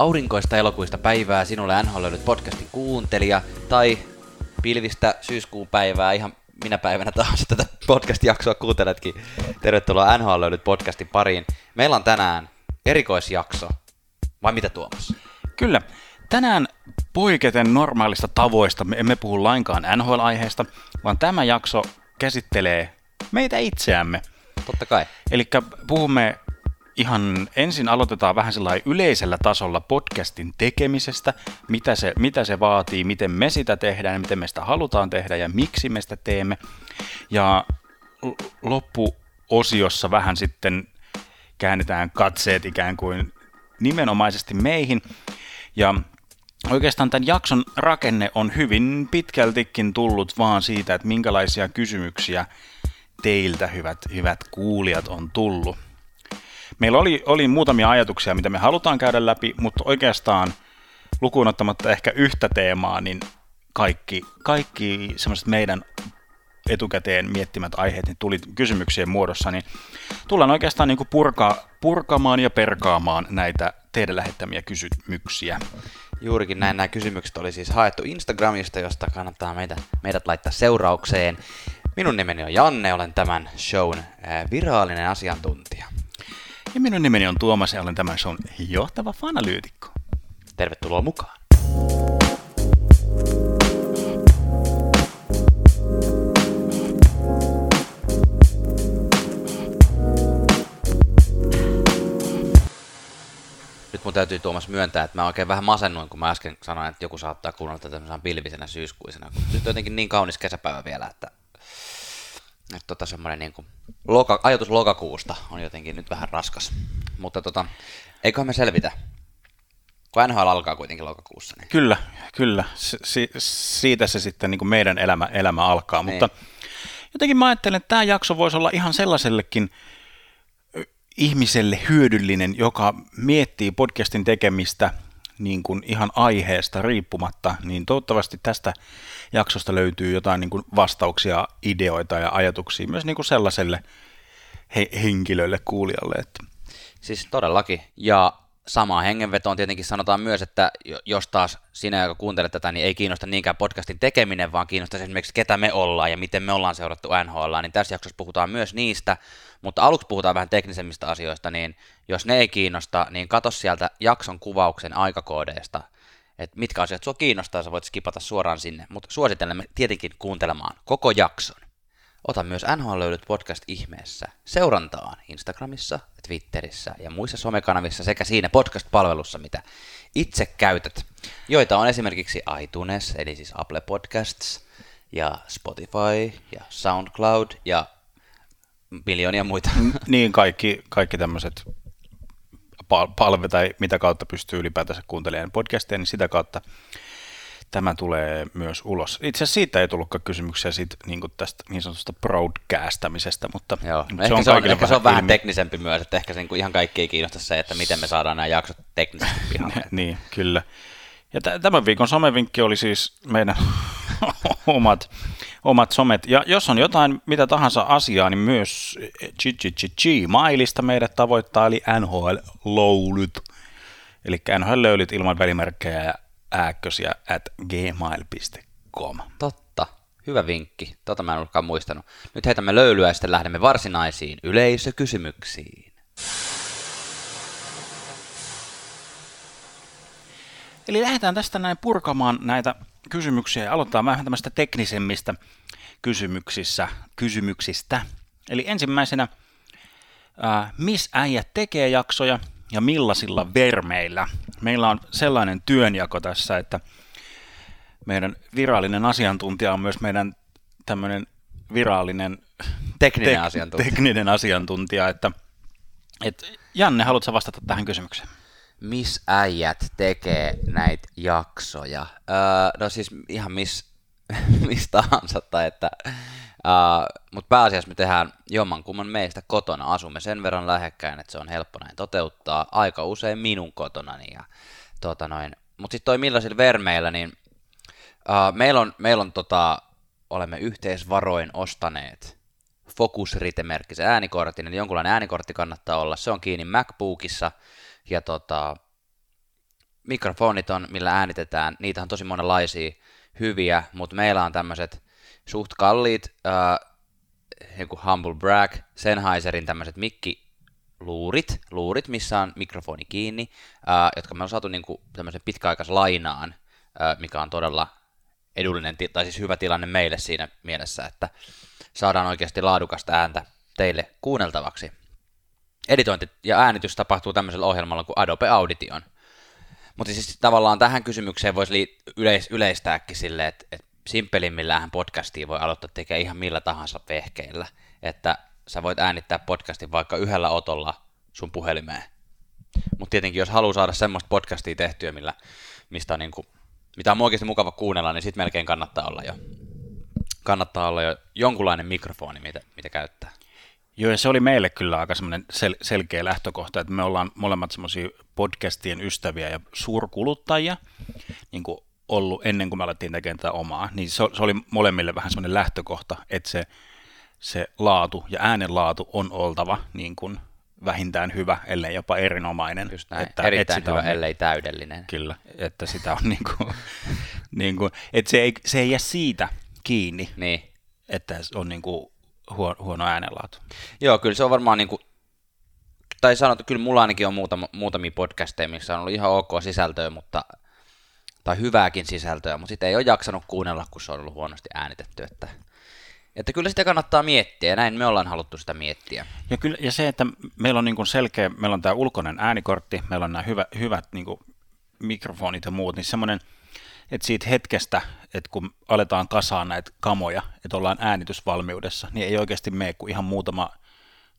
aurinkoista elokuista päivää sinulle NHL löydyt podcastin kuuntelija tai pilvistä syyskuun päivää ihan minä päivänä taas tätä podcast-jaksoa kuunteletkin. Tervetuloa NHL löydyt podcastin pariin. Meillä on tänään erikoisjakso. Vai mitä Tuomas? Kyllä. Tänään poiketen normaalista tavoista me emme puhu lainkaan NHL-aiheesta, vaan tämä jakso käsittelee meitä itseämme. Totta kai. Eli puhumme ihan ensin aloitetaan vähän sellainen yleisellä tasolla podcastin tekemisestä, mitä se, mitä se vaatii, miten me sitä tehdään, miten me sitä halutaan tehdä ja miksi me sitä teemme. Ja loppuosiossa vähän sitten käännetään katseet ikään kuin nimenomaisesti meihin. Ja oikeastaan tämän jakson rakenne on hyvin pitkältikin tullut vaan siitä, että minkälaisia kysymyksiä teiltä, hyvät, hyvät kuulijat, on tullut. Meillä oli, oli muutamia ajatuksia, mitä me halutaan käydä läpi, mutta oikeastaan lukuun ottamatta ehkä yhtä teemaa, niin kaikki, kaikki semmoiset meidän etukäteen miettimät aiheet niin tuli kysymyksien muodossa, niin tullaan oikeastaan niin purka, purkamaan ja perkaamaan näitä teidän lähettämiä kysymyksiä. Juurikin näin nämä kysymykset oli siis haettu Instagramista, josta kannattaa meitä, meidät laittaa seuraukseen. Minun nimeni on Janne, olen tämän shown virallinen asiantuntija. Ja minun nimeni on Tuomas ja olen tämän shown johtava fanalyytikko. Tervetuloa mukaan. Nyt mun täytyy Tuomas myöntää, että mä oikein vähän masennuin, kun mä äsken sanoin, että joku saattaa kuunnella tätä tämmöisenä pilvisenä syyskuisena. Nyt on jotenkin niin kaunis kesäpäivä vielä, että että tota semmoinen niin kuin, loka, ajatus lokakuusta on jotenkin nyt vähän raskas. Mutta tota, eiköhän me selvitä. Kun NHL alkaa kuitenkin lokakuussa. Niin... Kyllä, kyllä. Si- siitä se sitten niin kuin meidän elämä, elämä alkaa. Niin. Mutta jotenkin mä ajattelen, että tämä jakso voisi olla ihan sellaisellekin ihmiselle hyödyllinen, joka miettii podcastin tekemistä niin kuin ihan aiheesta riippumatta, niin toivottavasti tästä jaksosta löytyy jotain niin kuin vastauksia, ideoita ja ajatuksia myös niin kuin sellaiselle he- henkilölle, kuulijalle. Että. Siis todellakin. Ja samaan hengenvetoon. Tietenkin sanotaan myös, että jos taas sinä, joka kuuntelet tätä, niin ei kiinnosta niinkään podcastin tekeminen, vaan kiinnostaa esimerkiksi ketä me ollaan ja miten me ollaan seurattu NHL, niin tässä jaksossa puhutaan myös niistä, mutta aluksi puhutaan vähän teknisemmistä asioista, niin jos ne ei kiinnosta, niin katso sieltä jakson kuvauksen aikakoodeista, että mitkä asiat sinua kiinnostaa, sä voit skipata suoraan sinne, mutta suosittelemme tietenkin kuuntelemaan koko jakson. Ota myös NHL löydyt podcast ihmeessä seurantaan Instagramissa, Twitterissä ja muissa somekanavissa sekä siinä podcast-palvelussa, mitä itse käytät, joita on esimerkiksi iTunes, eli siis Apple Podcasts, ja Spotify, ja SoundCloud, ja miljoonia muita. Niin, kaikki, kaikki tämmöiset palve tai mitä kautta pystyy ylipäätänsä kuuntelemaan podcasteja, niin sitä kautta tämä tulee myös ulos. Itse asiassa siitä ei tullutkaan kysymyksiä siitä, niin tästä niin sanotusta broadcastamisesta, mutta, Joo. mutta se, on se on, ehkä se on vähän ilmi. teknisempi myös, että ehkä se, niin kuin ihan kaikki ei kiinnosta se, että miten me saadaan nämä jaksot teknisesti pihalle. niin, kyllä. Ja t- tämän viikon somevinkki oli siis meidän omat, omat somet. Ja jos on jotain mitä tahansa asiaa, niin myös Gmailista meidät tavoittaa, eli NHL-loulyt. Eli NHL-löylyt ilman välimerkkejä ja ääkkösiä at gmail.com. Totta. Hyvä vinkki. Tota mä en olekaan muistanut. Nyt heitämme löylyä ja sitten lähdemme varsinaisiin yleisökysymyksiin. Eli lähdetään tästä näin purkamaan näitä kysymyksiä ja aloittaa vähän tämmöistä teknisemmistä kysymyksissä, kysymyksistä. Eli ensimmäisenä, ää, missä äijät tekee jaksoja ja millaisilla vermeillä? Meillä on sellainen työnjako tässä, että meidän virallinen asiantuntija on myös meidän tämmöinen virallinen tekninen, tek- asiantuntija. tekninen asiantuntija, että, että Janne, haluatko vastata tähän kysymykseen? miss äijät tekee näitä jaksoja? Öö, no siis ihan miss, missä tahansa, tai että, öö, mutta pääasiassa me tehdään jommankumman meistä kotona. Asumme sen verran lähekkäin, että se on helppo näin toteuttaa. Aika usein minun kotonani. Ja, tota noin. Mutta sitten toi millaisilla vermeillä, niin öö, meillä on, meillä on tota, olemme yhteisvaroin ostaneet Focus Rite-merkkisen äänikortin, eli jonkunlainen äänikortti kannattaa olla. Se on kiinni MacBookissa, ja tota, mikrofonit on, millä äänitetään, niitä on tosi monenlaisia hyviä, mutta meillä on tämmöiset suht kalliit, äh, joku Humble Brag, Sennheiserin tämmöiset mikkiluurit, luurit, missä on mikrofoni kiinni, äh, jotka me on saatu niin kuin tämmöisen pitkäaikaislainaan, äh, mikä on todella edullinen, tai siis hyvä tilanne meille siinä mielessä, että saadaan oikeasti laadukasta ääntä teille kuunneltavaksi. Editointi ja äänitys tapahtuu tämmöisellä ohjelmalla kuin Adobe Audition. Mutta siis tavallaan tähän kysymykseen voisi yleis- yleistääkin silleen, että, että simpelimmillähän podcastia voi aloittaa tekemään ihan millä tahansa vehkeillä. Että sä voit äänittää podcastin vaikka yhdellä otolla sun puhelimeen. Mutta tietenkin jos haluaa saada semmoista podcastia tehtyä, millä, mistä on niin kuin, mitä on oikeasti mukava kuunnella, niin sitten melkein kannattaa olla jo, kannattaa olla jo jonkunlainen mikrofoni, mitä, mitä käyttää. Joo, ja se oli meille kyllä aika semmoinen sel- selkeä lähtökohta, että me ollaan molemmat semmoisia podcastien ystäviä ja suurkuluttajia, niin kuin ollut ennen kuin me alettiin tekemään tätä omaa, niin se, se oli molemmille vähän semmoinen lähtökohta, että se, se laatu ja äänen laatu on oltava niin kuin vähintään hyvä, ellei jopa erinomainen. Just näin. Että, Erittäin että hyvä, on, ellei täydellinen. Kyllä, että sitä on niin kuin, niin kuin, että se ei, se ei jää siitä kiinni, niin. että on niin kuin huono, huono äänenlaatu. Joo, kyllä se on varmaan niin kuin, tai sanottu, kyllä mulla ainakin on muutama, muutamia podcasteja, missä on ollut ihan ok sisältöä, mutta tai hyvääkin sisältöä, mutta sitten ei ole jaksanut kuunnella, kun se on ollut huonosti äänitetty. Että, että kyllä sitä kannattaa miettiä, ja näin me ollaan haluttu sitä miettiä. Ja, kyllä, ja se, että meillä on niin selkeä, meillä on tämä ulkoinen äänikortti, meillä on nämä hyvä, hyvät niin mikrofonit ja muut, niin semmoinen, että siitä hetkestä, että kun aletaan kasaan näitä kamoja, että ollaan äänitysvalmiudessa, niin ei oikeasti mene kuin ihan muutama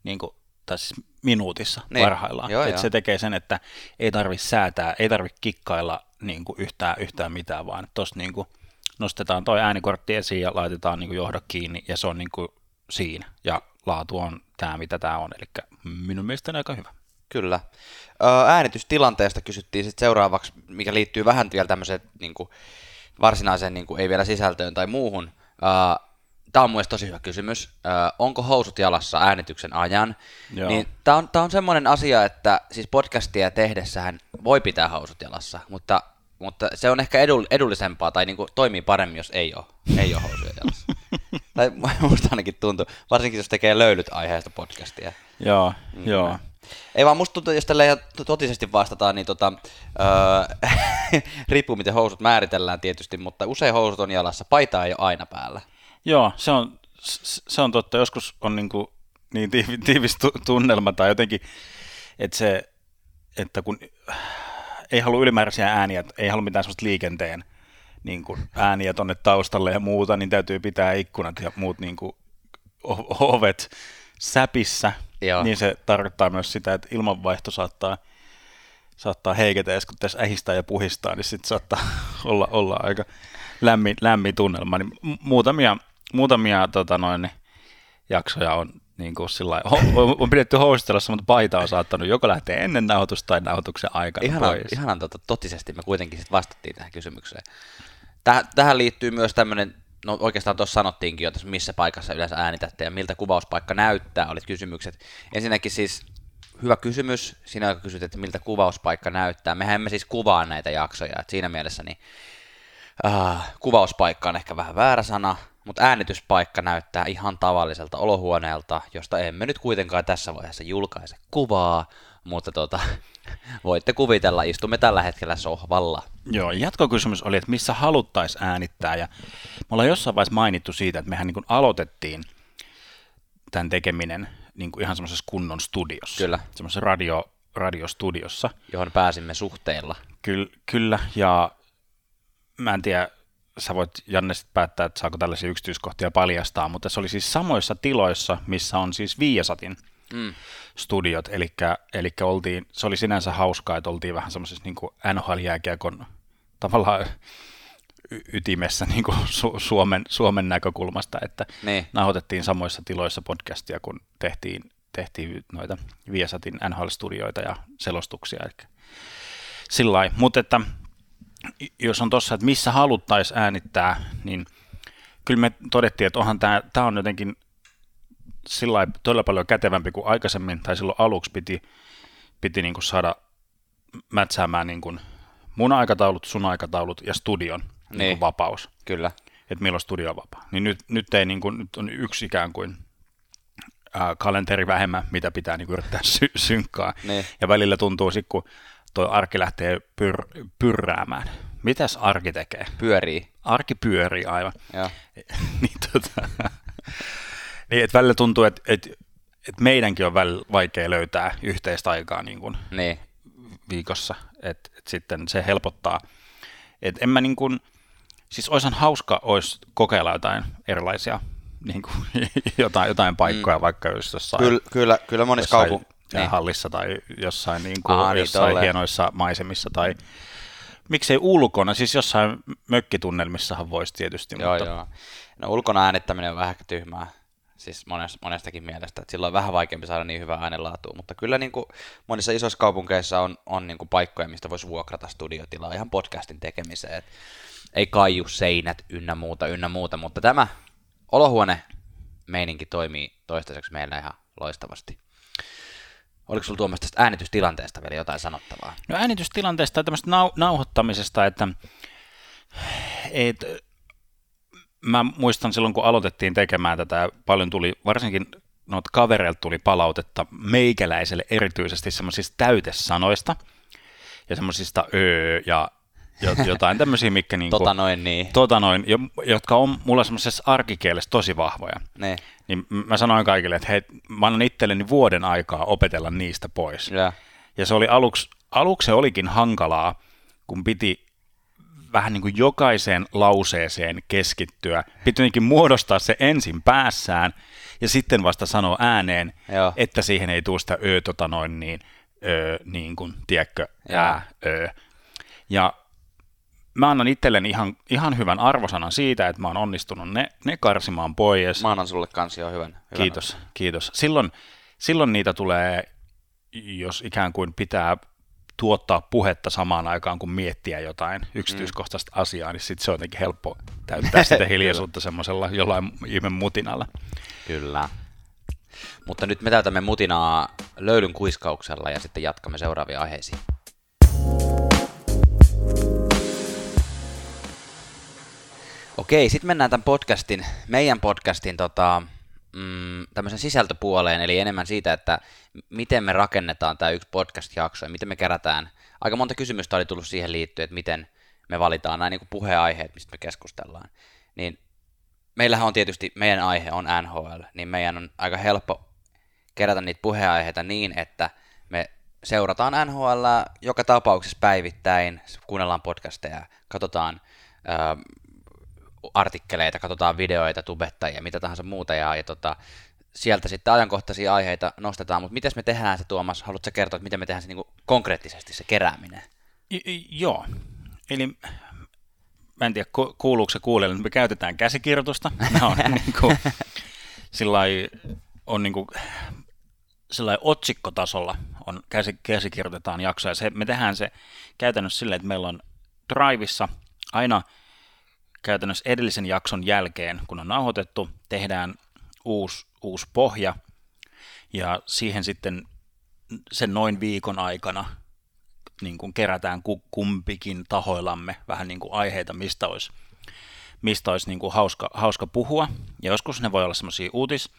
niin kuin, tai siis minuutissa niin. parhaillaan. Joo, että se tekee sen, että ei tarvitse säätää, ei tarvitse kikkailla niin kuin yhtään, yhtään mitään, vaan tuossa niin kuin nostetaan toi äänikortti esiin ja laitetaan niin kuin johdot kiinni ja se on niin kuin siinä. Ja laatu on tämä, mitä tämä on, eli minun mielestäni aika hyvä. Kyllä. Äänitystilanteesta kysyttiin sitten seuraavaksi, mikä liittyy vähän vielä tämmöiseen niin kuin varsinaiseen, niin kuin, ei vielä sisältöön tai muuhun. Tämä on mielestäni tosi hyvä kysymys. onko housut jalassa äänityksen ajan? Joo. Niin tämä on, on semmoinen asia, että siis podcastia tehdessähän voi pitää housut jalassa, mutta, mutta se on ehkä edullisempaa tai niin kuin toimii paremmin, jos ei ole, ei ole housuja jalassa. tai musta ainakin tuntuu, varsinkin jos tekee löylyt aiheesta podcastia. Joo, mm. joo. Ei vaan musta tuntuu, jos tällä totisesti vastataan, niin tota, öö, riippuu miten housut määritellään tietysti, mutta usein housut on jalassa, paita ei ole aina päällä. Joo, se on, se on totta. Joskus on niin, kuin niin tiivis tunnelma tai jotenkin, että se, että kun ei halua ylimääräisiä ääniä, ei halua mitään sellaista liikenteen niin kuin ääniä tuonne taustalle ja muuta, niin täytyy pitää ikkunat ja muut niin kuin ovet säpissä, Joo. niin se tarkoittaa myös sitä, että ilmanvaihto saattaa, saattaa heiketä, ja kun tässä ähistää ja puhistaa, niin sitten saattaa olla, olla aika lämmin, lämmin tunnelma. Niin muutamia muutamia tota noin, jaksoja on niin kuin sillä on, on pidetty houstelussa, mutta paita on saattanut joko lähteä ennen nauhoitusta tai nauhoituksen aikana ihanan, pois. Ihanan tota, totisesti me kuitenkin sit vastattiin tähän kysymykseen. Täh, tähän liittyy myös tämmöinen, no oikeastaan tuossa sanottiinkin jo, että missä paikassa yleensä äänitätte ja miltä kuvauspaikka näyttää, olit kysymykset. Ensinnäkin siis hyvä kysymys, sinä kysyt, että miltä kuvauspaikka näyttää. Mehän emme siis kuvaa näitä jaksoja, että siinä mielessä niin, uh, kuvauspaikka on ehkä vähän väärä sana, mutta äänityspaikka näyttää ihan tavalliselta olohuoneelta, josta emme nyt kuitenkaan tässä vaiheessa julkaise kuvaa, mutta tota, voitte kuvitella, istumme tällä hetkellä sohvalla. Joo, jatkokysymys oli, että missä haluttaisiin äänittää, ja me ollaan jossain vaiheessa mainittu siitä, että mehän niin aloitettiin tämän tekeminen niin kuin ihan semmoisessa kunnon studiossa. Kyllä. Semmoisessa radio, radiostudiossa. Johon pääsimme suhteella. Kyllä, kyllä, ja mä en tiedä, sä voit Janne sitten päättää, että saako tällaisia yksityiskohtia paljastaa, mutta se oli siis samoissa tiloissa, missä on siis Viasatin mm. studiot, eli oltiin, se oli sinänsä hauskaa, että oltiin vähän semmoisessa niin NHL-jääkiekon tavallaan y- ytimessä niin kuin Su- Suomen, Suomen näkökulmasta, että niin. nauhoitettiin samoissa tiloissa podcastia, kun tehtiin, tehtiin noita Viasatin NHL-studioita ja selostuksia, eli sillä mutta että jos on tuossa, että missä haluttaisiin äänittää, niin kyllä me todettiin, että onhan tämä, tämä on jotenkin sillä todella paljon kätevämpi kuin aikaisemmin, tai silloin aluksi piti, piti niin kuin saada mätsäämään niin kuin mun aikataulut, sun aikataulut ja studion niin. Niin. Niin vapaus. Kyllä. Että milloin studio on vapaa. Niin nyt, nyt, ei, niin kuin, nyt on yksi ikään kuin ää, kalenteri vähemmän, mitä pitää niin kuin yrittää sy- synkkaa. Niin. Ja välillä tuntuu sitten, kun tuo arki lähtee pyr- pyrräämään. Mitäs arki tekee? Pyörii. Arki pyörii aivan. Joo. niin, tota, niin, että välillä tuntuu, että, että, että meidänkin on välillä vaikea löytää yhteistä aikaa niin kuin Niin. viikossa, että, että sitten se helpottaa. Et en mä niin kuin, siis olisihan hauska olisi kokeilla jotain erilaisia niin kuin, jotain, jotain paikkoja, mm. vaikka jos jossain, Kyllä, kyllä, kyllä monissa jossain kaupu... niin. Hallissa tai jossain, niin kuin, Aa, niin, jossain tolleen. hienoissa maisemissa tai miksei ulkona, siis jossain mökkitunnelmissahan voisi tietysti, Joo, mutta joo. No ulkona äänittäminen on vähän tyhmää, siis monesta, monestakin mielestä, että silloin on vähän vaikeampi saada niin hyvää äänenlaatua, mutta kyllä niin kuin monissa isoissa kaupungeissa on, on niin kuin paikkoja, mistä voisi vuokrata studiotilaa ihan podcastin tekemiseen, Et ei kaiju seinät ynnä muuta, ynnä muuta, mutta tämä olohuone meininki toimii toistaiseksi meillä ihan loistavasti. Oliko sulla Tuomas tästä äänitystilanteesta vielä jotain sanottavaa? No äänitystilanteesta ja tämmöistä nau- nauhoittamisesta, että et, mä muistan silloin, kun aloitettiin tekemään tätä, paljon tuli, varsinkin noita kavereilta tuli palautetta meikäläiselle erityisesti semmoisista täytesanoista ja semmoisista öö ja jotain tämmöisiä, mikä niinku, Tota noin niin. tota noin, jo- jotka on mulla semmoisessa arkikielessä tosi vahvoja. niin. Niin mä sanoin kaikille, että hei, mä annan itselleni vuoden aikaa opetella niistä pois. Ja. Ja se oli aluksi, aluksi se olikin hankalaa, kun piti vähän niin kuin jokaiseen lauseeseen keskittyä. Piti muodostaa se ensin päässään ja sitten vasta sanoa ääneen, Joo. että siihen ei tule sitä ö, tota noin niin, ö, niin kuin, tiedätkö, ää, ö. Ja mä annan itselleni ihan, ihan hyvän arvosanan siitä, että mä oon onnistunut ne, ne karsimaan pois. Mä annan sulle kansi jo hyvän. hyvän Kiitos, kiitos. Silloin, silloin niitä tulee, jos ikään kuin pitää tuottaa puhetta samaan aikaan, kun miettiä jotain yksityiskohtaista Mm. asiaa, niin sitten se on jotenkin helppo täyttää sitä hiljaisuutta semmoisella jollain ihme mutinalla. Kyllä. Mutta nyt me täytämme mutinaa löylyn kuiskauksella ja sitten jatkamme seuraaviin aiheisiin. Okei, sitten mennään tämän podcastin, meidän podcastin tota, mm, tämmöisen sisältöpuoleen, eli enemmän siitä, että miten me rakennetaan tämä yksi podcast-jakso ja miten me kerätään. Aika monta kysymystä oli tullut siihen liittyen, että miten me valitaan nämä niin puheenaiheet, mistä me keskustellaan. Niin meillähän on tietysti, meidän aihe on NHL, niin meidän on aika helppo kerätä niitä puheenaiheita niin, että me seurataan NHL joka tapauksessa päivittäin, kuunnellaan podcasteja, katsotaan artikkeleita, katsotaan videoita, tubettajia, mitä tahansa muuta, ja, ja tota, sieltä sitten ajankohtaisia aiheita nostetaan, mutta miten me tehdään se, Tuomas? Haluatko kertoa, että miten me tehdään se niin konkreettisesti, se kerääminen? I- joo, eli mä en tiedä ku- kuuluuko se mutta me käytetään käsikirjoitusta. Ne on niin kuin, sillai, on niin kuin, sillai otsikkotasolla on käsi, käsikirjoitetaan jaksoja. Se, me tehdään se käytännössä silleen, että meillä on Driveissa aina käytännössä edellisen jakson jälkeen, kun on nauhoitettu, tehdään uusi, uusi pohja ja siihen sitten sen noin viikon aikana niin kuin kerätään ku- kumpikin tahoillamme vähän niin kuin aiheita, mistä olisi, mistä olisi niin kuin hauska, hauska puhua. Ja joskus ne voi olla semmoisia uutis,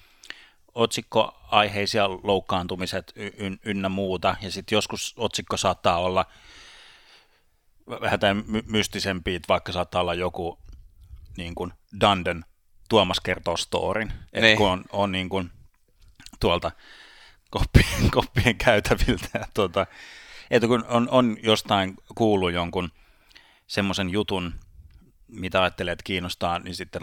otsikkoaiheisia loukkaantumiset y- ynnä muuta, ja sitten joskus otsikko saattaa olla vähän my- mystisempi, että vaikka saattaa olla joku niin kuin Danden Tuomas kertoo storin, että Niin. kun on, on niin kuin tuolta koppien, koppien käytäviltä, ja tuota, että kun on, on jostain kuullut jonkun semmoisen jutun, mitä ajattelee, että kiinnostaa, niin sitten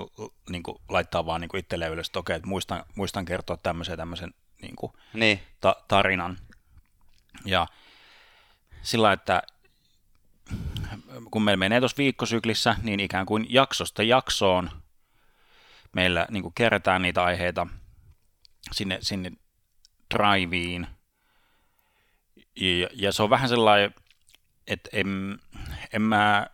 niin kuin, laittaa vaan niin itselleen ylös, että okei, että muistan, muistan kertoa tämmöisen tämmöisen niin kuin, Niin, ta- tarinan. Ja sillä, että kun meillä menee tuossa viikkosyklissä, niin ikään kuin jaksosta jaksoon meillä niin kuin kerätään niitä aiheita sinne, sinne driveen. Ja, ja se on vähän sellainen, että en, en mä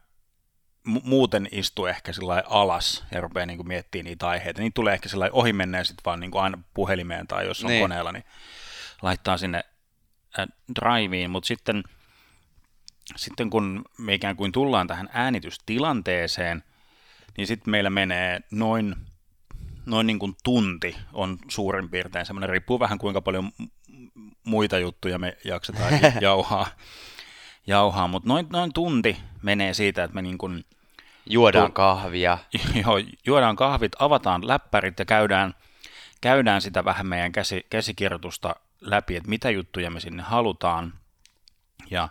mu- muuten istu ehkä sillä alas ja rupeaa niin miettimään niitä aiheita. Niitä tulee ehkä sellainen ohi mennä ja sitten vaan niin kuin aina puhelimeen tai jos on Niin. niin. koneella, niin laittaa sinne äh, driveen, mutta sitten sitten kun me ikään kuin tullaan tähän äänitystilanteeseen, niin sitten meillä menee noin, noin niin kuin tunti on suurin piirtein semmoinen, riippuu vähän kuinka paljon muita juttuja me jaksetaan jauhaa, jauhaa mutta noin, noin tunti menee siitä, että me niin kuin, Juodaan kahvia. Joo, juodaan kahvit, avataan läppärit ja käydään, käydään sitä vähän meidän käsi, käsikirjoitusta läpi, että mitä juttuja me sinne halutaan. Ja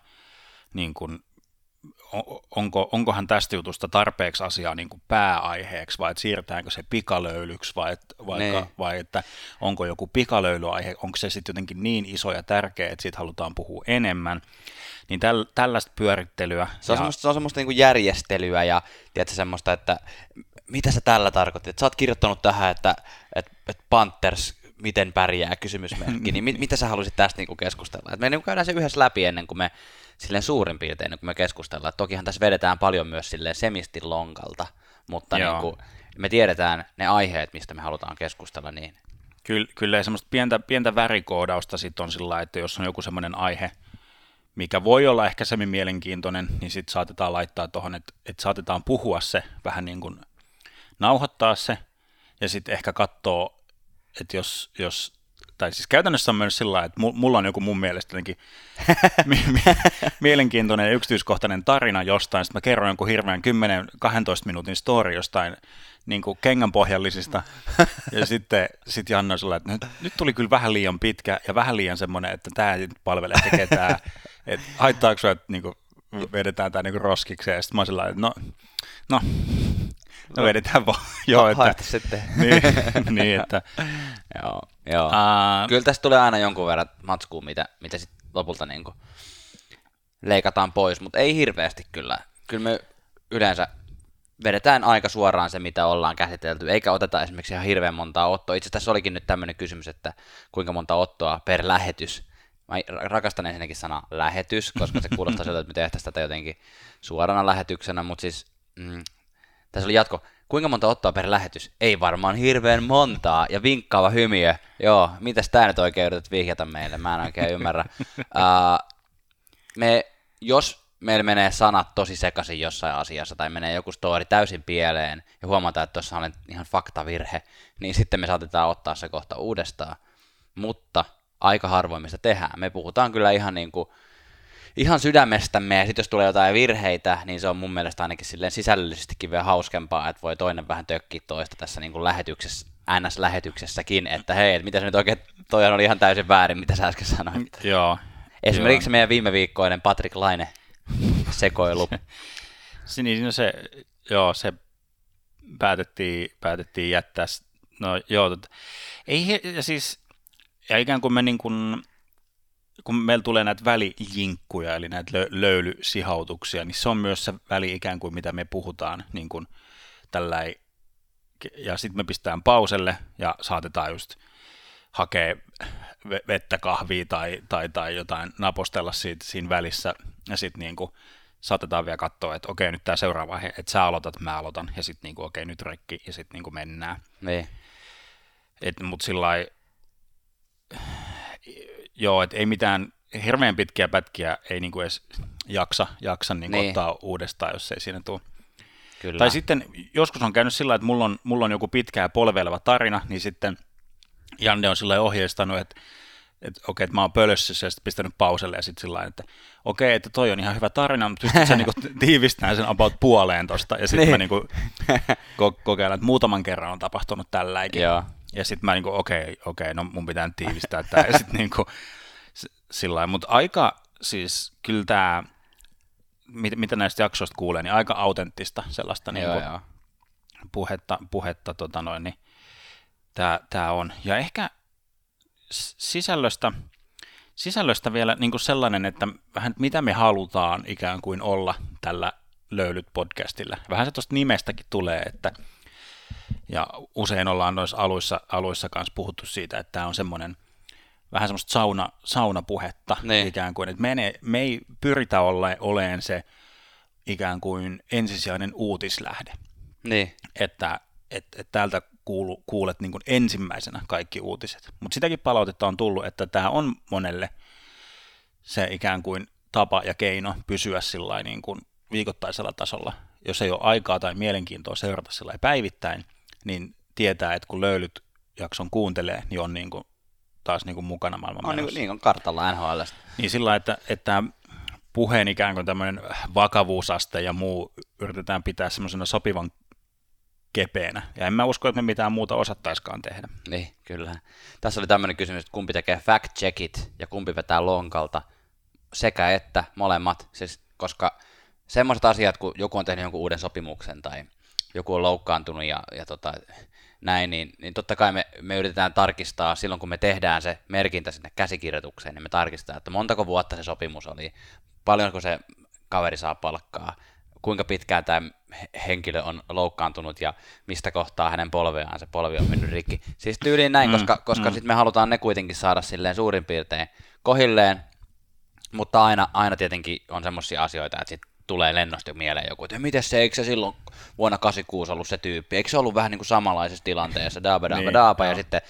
niin kuin, onko, onkohan tästä jutusta tarpeeksi asiaa niin kuin pääaiheeksi, vai että siirtäänkö se pikalöylyksi, vai, että, vaikka, niin. vai että onko joku pikalöylyaihe, onko se sitten jotenkin niin iso ja tärkeä, että siitä halutaan puhua enemmän. Niin täl, tällaista pyörittelyä. Se on ja... semmoista, se on semmoista niin kuin järjestelyä ja tiedätkö, semmoista, että mitä sä tällä tarkoitit? Sä oot kirjoittanut tähän, että, että, että Panthers miten pärjää kysymysmerkki, niin mit, mitä sä haluaisit tästä niin kuin keskustella? Et me niin kuin käydään se yhdessä läpi ennen kuin me silleen suurin piirtein, kun me keskustellaan. Et tokihan tässä vedetään paljon myös silleen semistin lonkalta, mutta niin kuin, me tiedetään ne aiheet, mistä me halutaan keskustella. Niin. Kyllä, kyllä semmoista pientä, pientä värikoodausta sitten on sillä että jos on joku semmoinen aihe, mikä voi olla ehkä semi mielenkiintoinen, niin sitten saatetaan laittaa tuohon, että, että saatetaan puhua se, vähän niin kuin nauhoittaa se, ja sitten ehkä katsoa, että jos, jos tai siis käytännössä on myös sillä että mulla on joku mun mielestä jotenkin mielenkiintoinen ja yksityiskohtainen tarina jostain, sitten mä kerron jonkun hirveän 10-12 minuutin story jostain niin kuin kengänpohjallisista, ja sitten sit Janne on sillä, että nyt, nyt tuli kyllä vähän liian pitkä ja vähän liian semmoinen, että tämä ei palvele ketään, että haittaako se, että niin kuin, vedetään tämä niin roskikseen, ja sitten mä oon sillä, että no, no No vedetään vaan. Joo, että, sitten. niin, niin, että, joo, joo. Uh, Kyllä tästä tulee aina jonkun verran matskua, mitä, mitä sitten lopulta niin kuin leikataan pois, mutta ei hirveästi kyllä. Kyllä me yleensä vedetään aika suoraan se, mitä ollaan käsitelty, eikä oteta esimerkiksi ihan hirveän montaa ottoa. Itse tässä olikin nyt tämmöinen kysymys, että kuinka monta ottoa per lähetys. Mä rakastan ensinnäkin sana lähetys, koska se kuulostaa siltä, että me tehtäisiin tätä jotenkin suorana lähetyksenä, mutta siis mm, tässä oli jatko. Kuinka monta ottoa per lähetys? Ei varmaan hirveän montaa. Ja vinkkaava hymiö. Joo, mitäs tää nyt oikein yrität vihjata meille? Mä en oikein ymmärrä. Uh, me, jos meillä menee sanat tosi sekaisin jossain asiassa, tai menee joku story täysin pieleen, ja huomataan, että tuossa on ihan faktavirhe, niin sitten me saatetaan ottaa se kohta uudestaan. Mutta aika harvoin me sitä tehdään. Me puhutaan kyllä ihan niin kuin ihan sydämestämme, ja sitten jos tulee jotain virheitä, niin se on mun mielestä ainakin silleen sisällöllisestikin vielä hauskempaa, että voi toinen vähän tökkiä toista tässä niin kuin lähetyksessä, NS-lähetyksessäkin, että hei, että mitä se nyt oikein, toi oli ihan täysin väärin, mitä sä äsken sanoit. Joo. Esimerkiksi joo. meidän viime viikkoinen Patrick Laine sekoilu. se, niin, no se, joo, se päätettiin, päätettiin jättää, no joo, tot, ei, ja siis, ja ikään kuin me niin kuin, kun meillä tulee näitä välijinkkuja, eli näitä lö- löylysihautuksia, niin se on myös se väli ikään kuin mitä me puhutaan niin kuin tälläin, ja sitten me pistetään pauselle ja saatetaan just hakea vettä, kahvia tai, tai, tai jotain napostella siitä, siinä välissä, ja sitten niin kuin saatetaan vielä katsoa, että okei, nyt tämä seuraava vaihe, että sä aloitat, mä aloitan, ja sitten niin kuin, okei, nyt rekki, ja sitten niin kuin mennään. Niin. Mutta sillä joo, että ei mitään hirveän pitkiä pätkiä ei niinku edes jaksa, jaksa niinku niin. ottaa uudestaan, jos ei siinä tule. Kyllä. Tai sitten joskus on käynyt sillä että mulla on, mulla on joku pitkää polveileva tarina, niin sitten Janne on sillä ohjeistanut, että että okei, että mä oon pölössä ja sitten pistänyt pauselle ja sitten sillä että okei, että toi on ihan hyvä tarina, mutta pystyt sä niinku tiivistämään sen about puoleen tosta ja sitten niin. mä niinku ko- kokeilen, että muutaman kerran on tapahtunut tälläkin. Joo. Ja sitten mä niinku, okei, okay, okei, okay, no mun pitää tiivistää tämä. ja sitten niinku, sillä Mutta aika siis kyllä tämä, mit, mitä näistä jaksoista kuulee, niin aika autenttista sellaista joo, niinku, joo. puhetta, puhetta tota noin, niin tämä, tämä on. Ja ehkä sisällöstä, sisällöstä vielä niin kuin sellainen, että vähän mitä me halutaan ikään kuin olla tällä löylyt podcastilla. Vähän se tuosta nimestäkin tulee, että ja usein ollaan noissa aluissa, aluissa kanssa puhuttu siitä, että tämä on semmoinen vähän semmoista sauna, saunapuhetta niin. ikään kuin, että me, ei, me ei pyritä ole, oleen se ikään kuin ensisijainen uutislähde. Niin. Että et, et täältä kuulu, kuulet niin kuin ensimmäisenä kaikki uutiset. Mutta sitäkin palautetta on tullut, että tämä on monelle se ikään kuin tapa ja keino pysyä sillä niin kuin viikoittaisella tasolla. Jos ei ole aikaa tai mielenkiintoa seurata sillä päivittäin, niin tietää, että kun löylyt jakson kuuntelee, niin on niin kuin taas niin kuin mukana maailman on niin, niin on kartalla NHL. Niin sillä että, että puheen ikään kuin tämmöinen vakavuusaste ja muu yritetään pitää semmoisena sopivan kepeänä. Ja en mä usko, että me mitään muuta osattaiskaan tehdä. Niin, kyllä. Tässä oli tämmöinen kysymys, että kumpi tekee fact checkit ja kumpi vetää lonkalta. Sekä että molemmat, siis, koska semmoiset asiat, kun joku on tehnyt jonkun uuden sopimuksen tai joku on loukkaantunut ja, ja tota, näin, niin, niin totta kai me, me yritetään tarkistaa silloin, kun me tehdään se merkintä sinne käsikirjoitukseen, niin me tarkistaa, että montako vuotta se sopimus oli, paljonko se kaveri saa palkkaa, kuinka pitkään tämä henkilö on loukkaantunut ja mistä kohtaa hänen polveaan se polvi on mennyt rikki. Siis tyyliin näin, mm, koska, koska mm. sitten me halutaan ne kuitenkin saada silleen suurin piirtein kohilleen, mutta aina, aina tietenkin on semmoisia asioita, että sitten tulee lennosti mieleen joku, että miten se, eikö se silloin vuonna 86 ollut se tyyppi, eikö se ollut vähän niin kuin samanlaisessa tilanteessa, daaba, daaba, niin, daaba, ja sitten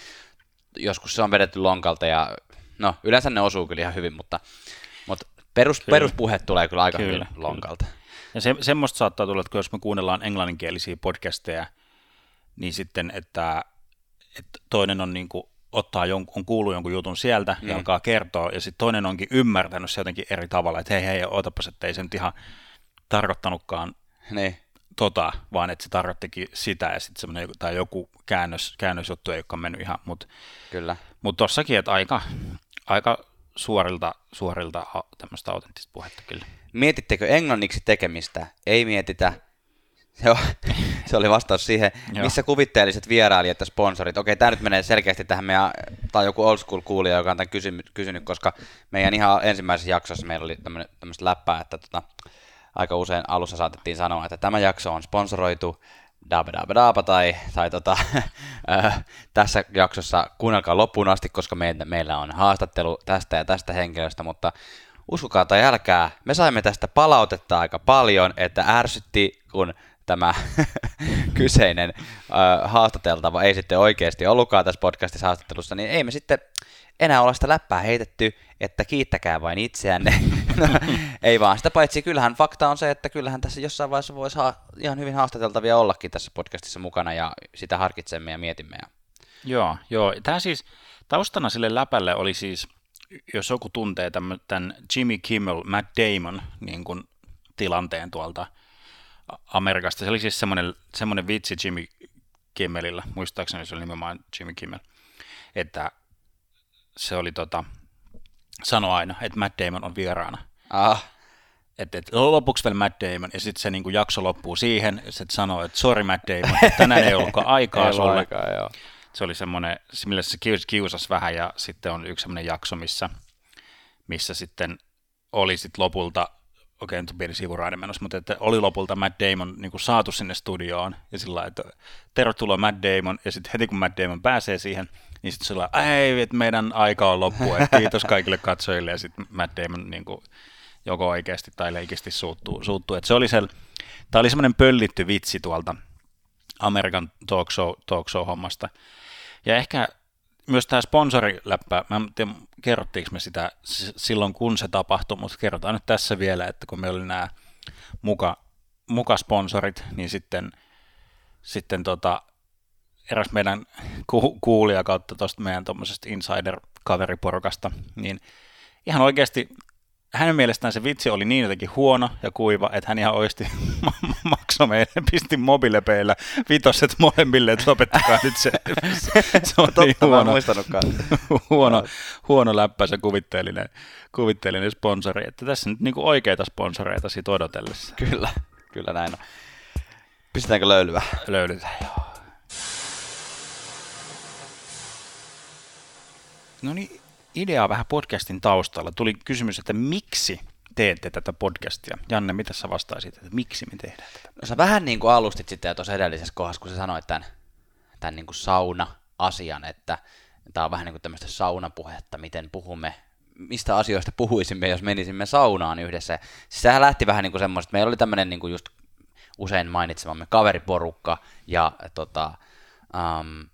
joskus se on vedetty lonkalta, ja no yleensä ne osuu kyllä ihan hyvin, mutta, mutta perus, kyllä. peruspuhe tulee kyllä aika kyllä, hyvin lonkalta. Ja se, semmoista saattaa tulla, että jos me kuunnellaan englanninkielisiä podcasteja, niin sitten, että, että toinen on niin kuin ottaa jonkun, on kuullut jonkun jutun sieltä mm. ja alkaa kertoa, ja sitten toinen onkin ymmärtänyt se jotenkin eri tavalla, että hei hei, otapas, että ei se nyt ihan tarkoittanutkaan niin. tota, vaan että se tarkoittikin sitä, ja sitten semmoinen, tai joku käännös, käännösjuttu ei olekaan mennyt ihan, mutta Kyllä. Mutta tossakin, että aika, aika suorilta, suorilta tämmöistä autenttista puhetta kyllä. Mietittekö englanniksi tekemistä? Ei mietitä. Joo, se oli vastaus siihen, missä kuvitteelliset vierailijat ja sponsorit. Okei, tämä nyt menee selkeästi tähän meidän, tai joku old school kuulija, joka on tämän kysynyt, kysynyt koska meidän ihan ensimmäisessä jaksossa meillä oli tämmöistä läppää, että tota, aika usein alussa saatettiin sanoa, että tämä jakso on sponsoroitu daaba tai, tai tota, äh, tässä jaksossa kuunnelkaa loppuun asti, koska meillä, meillä on haastattelu tästä ja tästä henkilöstä, mutta uskokaa tai älkää, me saimme tästä palautetta aika paljon, että ärsytti, kun tämä kyseinen äh, haastateltava ei sitten oikeasti ollutkaan tässä podcastissa haastattelussa, niin ei me sitten enää olla sitä läppää heitetty, että kiittäkää vain itseänne. no, ei vaan sitä paitsi, kyllähän fakta on se, että kyllähän tässä jossain vaiheessa voisi ha- ihan hyvin haastateltavia ollakin tässä podcastissa mukana ja sitä harkitsemme ja mietimme. Ja... Joo, joo. Tämä siis taustana sille läpälle oli siis, jos joku tuntee tämän, tämän Jimmy Kimmel, Matt Damon niin kuin tilanteen tuolta Amerikasta. Se oli siis semmoinen, semmoinen vitsi Jimmy Kimmelillä, muistaakseni se oli nimenomaan Jimmy Kimmel, että se oli tota, sano aina, että Matt Damon on vieraana. Ah. Että et, lopuksi vielä Matt Damon, ja sitten se niinku jakso loppuu siihen, ja sitten sanoo, että sorry Matt Damon, tänään ei ollutkaan aikaa ei sulle. Aikaa, joo. Se oli semmoinen, millä se kiusasi vähän, ja sitten on yksi semmoinen jakso, missä, missä sitten oli sitten lopulta okei, nyt on pieni sivuraide menossa, mutta että oli lopulta Matt Damon niin kuin saatu sinne studioon, ja sillä että tervetuloa Matt Damon, ja sitten heti kun Matt Damon pääsee siihen, niin sitten sillä ei, että meidän aika on loppu, että kiitos kaikille katsojille, ja sitten Matt Damon niin kuin, joko oikeasti tai leikisti suuttuu. suuttuu. Että se oli tämä oli semmoinen pöllitty vitsi tuolta Amerikan talk show, talk show hommasta. Ja ehkä myös tämä sponsoriläppä, mä en tiedä, kerrottiinko me sitä silloin, kun se tapahtui, mutta kerrotaan nyt tässä vielä, että kun meillä oli nämä muka, muka sponsorit, niin sitten, sitten tota, eräs meidän ku, kuulija kautta tuosta meidän tuommoisesta insider-kaveriporukasta, niin ihan oikeasti hänen mielestään se vitsi oli niin jotenkin huono ja kuiva, että hän ihan oikeasti maksoi meille, pisti mobilepeillä vitoset molemmille, että lopettakaa nyt se. Se on Totta, niin huono, huono, huono läppä se kuvitteellinen, kuvitteellinen sponsori. Että tässä nyt niinku oikeita sponsoreita siitä odotellessa. Kyllä, kyllä näin on. Pistetäänkö löylyä? Löylytään, joo. No niin, ideaa vähän podcastin taustalla. Tuli kysymys, että miksi teette tätä podcastia? Janne, mitä sä vastaisit, että miksi me tehdään tätä? No sä vähän niin kuin alustit sitten tuossa edellisessä kohdassa, kun sä sanoit tämän, tämän niin kuin sauna-asian, että tämä on vähän niin kuin tämmöistä saunapuhetta, miten puhumme, mistä asioista puhuisimme, jos menisimme saunaan yhdessä. Siis sehän lähti vähän niin kuin semmoista, meillä oli tämmöinen niin kuin just usein mainitsemamme kaveriporukka, ja tota, um,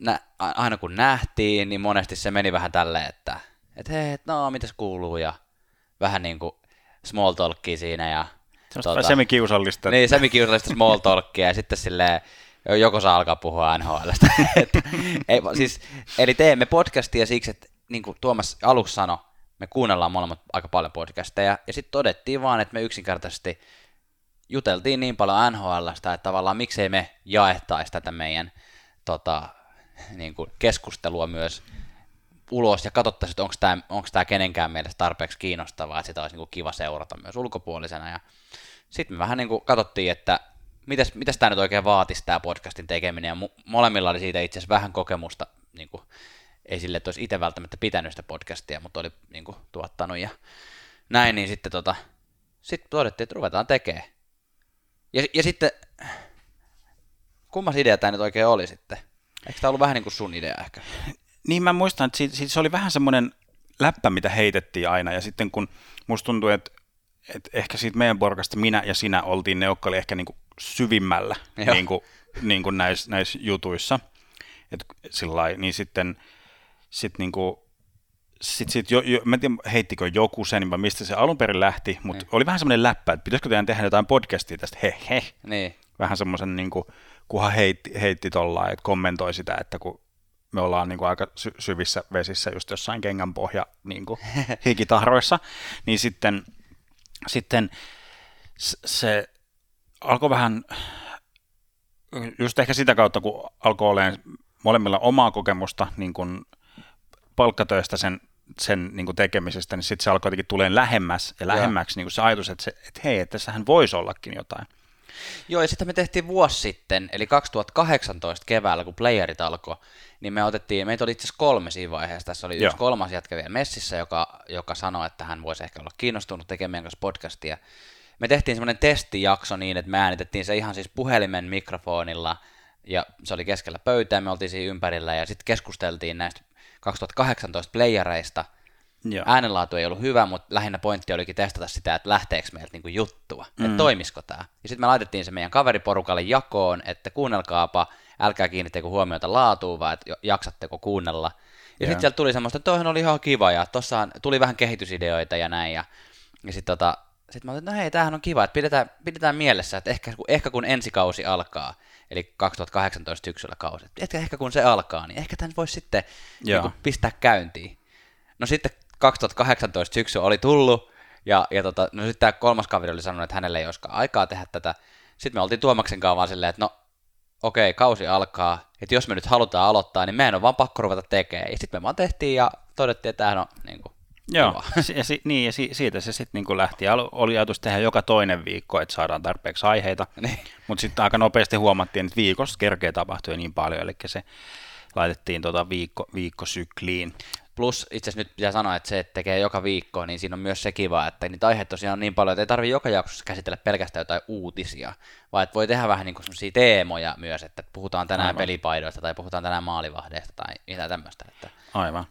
nä, aina kun nähtiin, niin monesti se meni vähän tälleen, että et hei, no mitäs kuuluu ja vähän niin kuin small talkia siinä ja Tuota, semikiusallista. Niin, semikiusallista small talkia ja sitten silleen, joko saa alkaa puhua NHLstä. ei, siis, eli teemme podcastia siksi, että niin kuin Tuomas aluksi sanoi, me kuunnellaan molemmat aika paljon podcasteja, ja sitten todettiin vaan, että me yksinkertaisesti juteltiin niin paljon NHLstä, että tavallaan miksei me jaettaisi tätä meidän tota, niin kuin keskustelua myös ulos ja katsottaisiin, että onko tämä, kenenkään mielestä tarpeeksi kiinnostavaa, että sitä olisi niin kuin kiva seurata myös ulkopuolisena. Ja sitten me vähän niin kuin katsottiin, että mitäs tämä nyt oikein vaatisi tämä podcastin tekeminen, ja molemmilla oli siitä itse asiassa vähän kokemusta, niin kuin, ei sille, että olisi itse välttämättä pitänyt sitä podcastia, mutta oli niin kuin, tuottanut ja näin, niin sitten tota, sitten todettiin, että ruvetaan tekemään. Ja, ja sitten, kummas idea tämä nyt oikein oli sitten? Eikö tämä ollut vähän niin kuin sun idea ehkä? Niin mä muistan, että siitä, siitä se oli vähän semmoinen läppä, mitä heitettiin aina, ja sitten kun musta tuntui, että, että ehkä siitä meidän porkasta minä ja sinä oltiin ne, jotka oli ehkä niin kuin syvimmällä niin kuin, niin kuin näissä, näissä jutuissa, Et sillai, niin sitten sit niin kuin, sit, sit jo, jo, mä en tiedä, heittikö joku sen, vai mistä se alun perin lähti, mutta niin. oli vähän semmoinen läppä, että pitäisikö teidän tehdä jotain podcastia tästä, he he. Niin. Vähän semmoisen, niin kuin, kunhan heitti, heitti tollaan, että kommentoi sitä, että kun me ollaan niin kuin aika sy- syvissä vesissä just jossain kengän pohja niin kuin hikitahroissa, niin sitten, sitten se alkoi vähän, just ehkä sitä kautta, kun alkoi olemaan molemmilla omaa kokemusta niin kuin palkkatöistä sen, sen niin kuin tekemisestä, niin sitten se alkoi jotenkin tulee lähemmäs ja lähemmäksi niin kuin se ajatus, että, se, että hei, että tässähän voisi ollakin jotain. Joo, ja sitten me tehtiin vuosi sitten, eli 2018 keväällä, kun playerit alkoi, niin me otettiin, meitä oli itse asiassa kolme siinä vaiheessa, tässä oli Joo. yksi kolmas jätkä vielä messissä, joka, joka sanoi, että hän voisi ehkä olla kiinnostunut tekemään kanssa podcastia. Me tehtiin semmoinen testijakso niin, että me äänitettiin se ihan siis puhelimen mikrofonilla, ja se oli keskellä pöytää, me oltiin siinä ympärillä, ja sitten keskusteltiin näistä 2018 playereista, Joo. Äänenlaatu ei ollut hyvä, mutta lähinnä pointti olikin testata sitä, että lähteekö meiltä niinku juttua, mm. että toimisiko tämä. Ja sitten me laitettiin se meidän kaveriporukalle jakoon, että kuunnelkaapa, älkää kiinnittäkö huomiota laatuun, vaan että jaksatteko kuunnella. Ja sitten sieltä tuli semmoista, että toihan oli ihan kiva, ja tuossa tuli vähän kehitysideoita ja näin, ja, ja sitten tota, sit mä olin, että no hei, tämähän on kiva, että pidetään, pidetään mielessä, että ehkä, ehkä kun ensi kausi alkaa, eli 2018 syksyllä kausi, että ehkä kun se alkaa, niin ehkä tämän voisi sitten niin pistää käyntiin. No sitten 2018 syksy oli tullut, ja, ja tota, no sitten tämä kolmas kaveri oli sanonut, että hänelle ei olisikaan aikaa tehdä tätä. Sitten me oltiin Tuomaksen kanssa vaan silleen, että no okei, okay, kausi alkaa, että jos me nyt halutaan aloittaa, niin meidän on vaan pakko ruveta tekemään. Ja sitten me vaan tehtiin ja todettiin, että tämähän on niin kuin, Joo, ja, si, niin, ja si, siitä se sitten niin lähti. Oli ajatus tehdä joka toinen viikko, että saadaan tarpeeksi aiheita, niin. mutta sitten aika nopeasti huomattiin, että viikossa kerkeä tapahtui niin paljon, eli se laitettiin tota viikko, viikkosykliin. Plus itse asiassa nyt pitää sanoa, että se, että tekee joka viikko, niin siinä on myös se kiva, että niitä aiheita tosiaan on niin paljon, että ei tarvitse joka jaksossa käsitellä pelkästään jotain uutisia, vaan että voi tehdä vähän niin kuin sellaisia teemoja myös, että puhutaan tänään Aivan. pelipaidoista tai puhutaan tänään maalivahdeista tai mitä tämmöistä. Että... Aivan.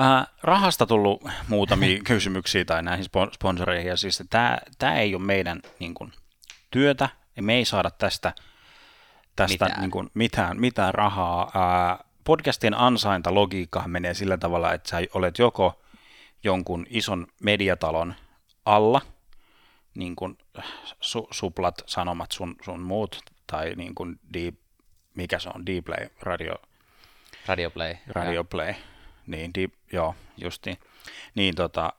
Äh, rahasta tullut muutamia kysymyksiä tai näihin sponsoreihin, ja siis tämä, tämä ei ole meidän niin kuin, työtä, me ei saada tästä, tästä mitään. Niin kuin, mitään, mitään rahaa. Äh, podcastien ansaintalogiikka menee sillä tavalla, että sä olet joko jonkun ison mediatalon alla, niin kuin su, suplat, sanomat sun, sun muut, tai niin kuin deep, mikä se on, Dplay, radio, radio Play. Radio Play. Niin, deep, joo, justiin. Niin tota,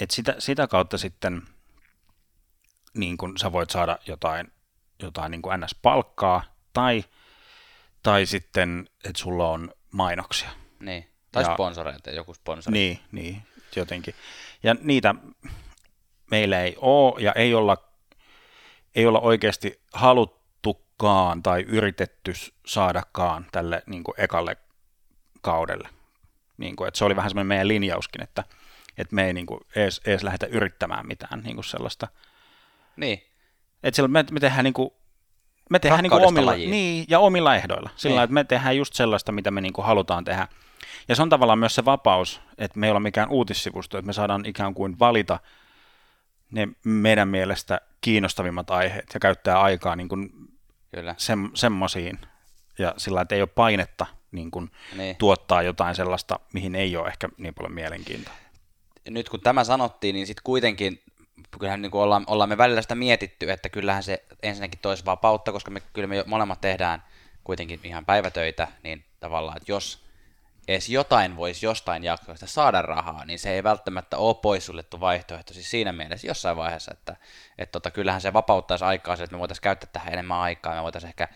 et sitä, sitä kautta sitten niin kun sä voit saada jotain, jotain niin kuin NS-palkkaa, tai tai sitten, että sulla on mainoksia. Niin, tai ja, sponsoreita, joku sponsori. Niin, niin, jotenkin. Ja niitä meillä ei ole, ja ei olla, ei olla oikeasti haluttukaan tai yritetty saadakaan tälle niin kuin ekalle kaudelle. Niin kuin, että se oli vähän semmoinen meidän linjauskin, että, että me ei niin kuin edes, edes lähdetä yrittämään mitään niin kuin sellaista. Niin. Että me, me tehdään niin kuin me tehdään niin omilla, niin, ja omilla ehdoilla. Sillä niin. että me tehdään just sellaista, mitä me niin kuin halutaan tehdä. Ja se on tavallaan myös se vapaus, että me ei ole mikään uutissivusto, että me saadaan ikään kuin valita ne meidän mielestä kiinnostavimmat aiheet ja käyttää aikaa niin kuin Kyllä. Sem, semmoisiin. Ja sillä että ei ole painetta niin kuin niin. tuottaa jotain sellaista, mihin ei ole ehkä niin paljon mielenkiintoa. nyt kun tämä sanottiin, niin sitten kuitenkin kyllähän niin kuin ollaan, ollaan me välillä sitä mietitty, että kyllähän se ensinnäkin toisi vapautta, koska me kyllä me molemmat tehdään kuitenkin ihan päivätöitä, niin tavallaan, että jos edes jotain voisi jostain jaksoista saada rahaa, niin se ei välttämättä ole poissuljettu vaihtoehto siis siinä mielessä jossain vaiheessa, että et tota, kyllähän se vapauttaisi aikaa että me voitaisiin käyttää tähän enemmän aikaa, me voitaisiin ehkä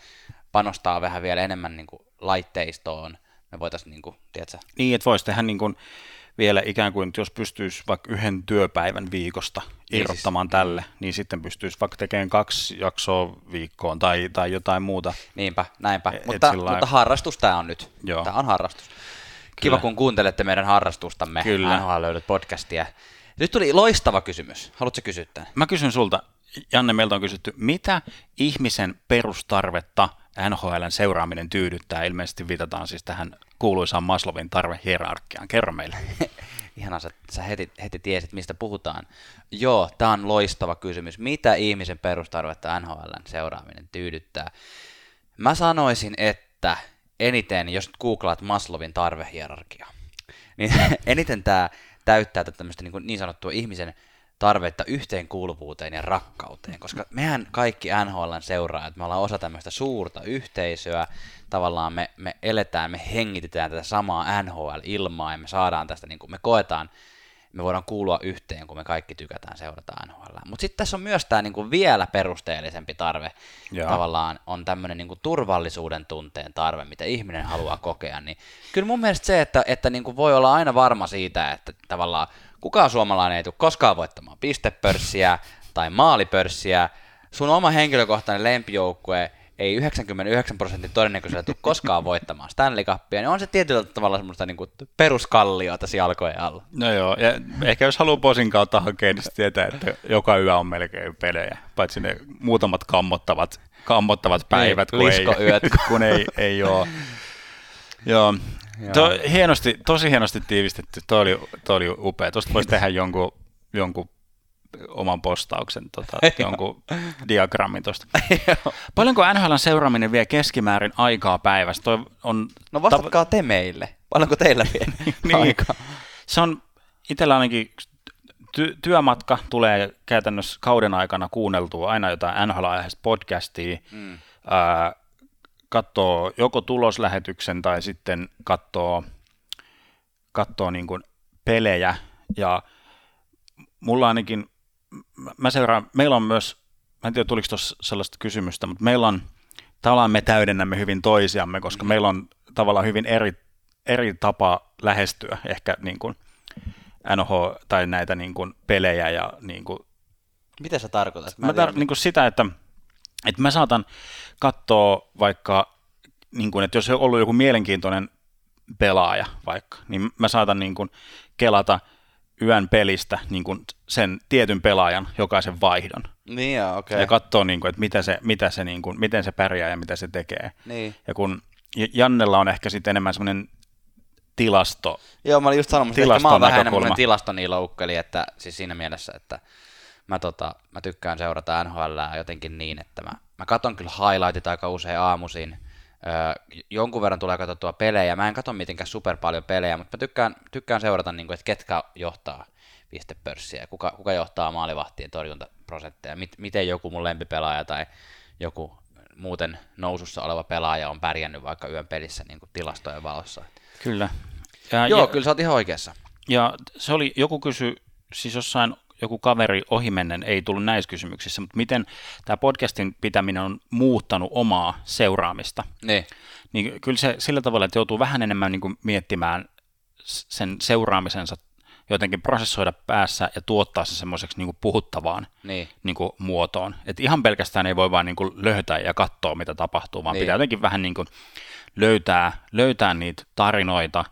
panostaa vähän vielä enemmän niin kuin, laitteistoon, me voitaisiin, niin kuin? Niin, että voisi tehdä niin kuin, vielä ikään kuin, jos pystyisi vaikka yhden työpäivän viikosta niin irrottamaan siis, tälle, niin sitten pystyisi vaikka tekemään kaksi jaksoa viikkoon tai, tai jotain muuta. Niinpä, näinpä. Et mutta, sillai... mutta harrastus tämä on nyt. Joo. Tämä on harrastus. Kiva, kun kuuntelette meidän harrastustamme, Kyllä. NHL löydät podcastia. Nyt tuli loistava kysymys. Haluatko kysyä tämän? Mä kysyn sulta, Janne, meiltä on kysytty, mitä ihmisen perustarvetta NHLn seuraaminen tyydyttää? Ilmeisesti viitataan siis tähän kuuluisaan Maslovin tarvehierarkiaan. Kerro meille. Ihanaa, sä, sä heti, heti tiesit, mistä puhutaan. Joo, tämä on loistava kysymys. Mitä ihmisen perustarvetta NHLn seuraaminen tyydyttää? Mä sanoisin, että eniten, jos nyt googlaat Maslovin tarvehierarkia, niin eniten tämä täyttää tämmöistä niin, niin sanottua ihmisen tarvetta yhteenkuuluvuuteen ja rakkauteen, koska mehän kaikki NHLn seuraajat, me ollaan osa tämmöistä suurta yhteisöä, tavallaan me, me eletään, me hengitetään tätä samaa NHL-ilmaa ja me saadaan tästä, niin kuin me koetaan, me voidaan kuulua yhteen, kun me kaikki tykätään seurata NHL. Mutta sitten tässä on myös tämä niinku vielä perusteellisempi tarve, Joo. tavallaan on tämmöinen niinku turvallisuuden tunteen tarve, mitä ihminen haluaa kokea. Niin kyllä mun mielestä se, että, että niinku voi olla aina varma siitä, että tavallaan kukaan suomalainen ei tule koskaan voittamaan pistepörssiä tai maalipörssiä, sun oma henkilökohtainen lempijoukkue ei 99 prosentin todennäköisellä tule koskaan voittamaan Stanley Cupia, niin on se tietyllä tavalla semmoista niin kuin peruskallioa tässä jalkojen alla. No joo, ja ehkä jos haluaa posin kautta hakea, niin tietää, että joka yö on melkein pelejä, paitsi ne muutamat kammottavat, kammottavat niin, päivät, kun, ei, kun ei, ei ole. Joo, To, hienosti, tosi hienosti tiivistetty. Tuo oli, toi oli upea. Tuosta voisi tehdä jonkun, jonkun oman postauksen, tota, jonkun diagrammin tuosta. Paljonko NHL seuraaminen vie keskimäärin aikaa päivässä? Toi on no vastatkaa te meille. Paljonko teillä vie niin. aikaa? Se on itsellä ainakin ty- työmatka tulee käytännössä kauden aikana kuunneltua aina jotain NHL-aiheista podcastia. Mm. Ää, katsoo joko tuloslähetyksen tai sitten katsoo, katsoo niin kuin pelejä ja mulla ainakin, mä seuraan, meillä on myös, mä en tiedä tuliko tuossa sellaista kysymystä, mutta meillä on, tavallaan me täydennämme hyvin toisiamme, koska mm-hmm. meillä on tavallaan hyvin eri, eri tapa lähestyä ehkä niin kuin NHL tai näitä niin kuin pelejä ja niin kuin, Mitä sä tarkoitat? Mä, mä tar- niin kuin sitä, että että mä saatan katsoa vaikka, niin kuin, että jos on ollut joku mielenkiintoinen pelaaja vaikka, niin mä saatan niin kuin kelata yön pelistä niin kuin sen tietyn pelaajan jokaisen vaihdon. Niin ja, okay. ja katsoa, niin kuin, että mitä se, mitä se, niin kuin, miten se pärjää ja mitä se tekee. Niin. Ja kun Jannella on ehkä sitten enemmän semmoinen tilasto. Joo, mä olin just sanomassa, että mä oon vähän enemmän tilastoniloukkeli, että siis siinä mielessä, että mä, tota, mä tykkään seurata NHL jotenkin niin, että mä, mä katon kyllä highlightit aika usein aamuisin, öö, jonkun verran tulee katsottua pelejä, mä en katso mitenkään super paljon pelejä, mutta mä tykkään, tykkään seurata, niin kuin, että ketkä johtaa pistepörssiä, kuka, kuka johtaa maalivahtien torjuntaprosentteja, mit, miten joku mun lempipelaaja tai joku muuten nousussa oleva pelaaja on pärjännyt vaikka yön pelissä niin kuin tilastojen valossa. Kyllä. Ja, Joo, ja, kyllä sä oot ihan oikeassa. Ja se oli, joku kysy, siis jossain joku kaveri ohimennen ei tullut näissä kysymyksissä, mutta miten tämä podcastin pitäminen on muuttanut omaa seuraamista. Ne. Niin kyllä se sillä tavalla, että joutuu vähän enemmän niin kuin miettimään sen seuraamisensa jotenkin prosessoida päässä ja tuottaa se semmoiseksi niin puhuttavaan niin. Niin kuin muotoon. Et ihan pelkästään ei voi vaan niin kuin löytää ja katsoa, mitä tapahtuu, vaan niin. pitää jotenkin vähän niin kuin löytää, löytää niitä tarinoita,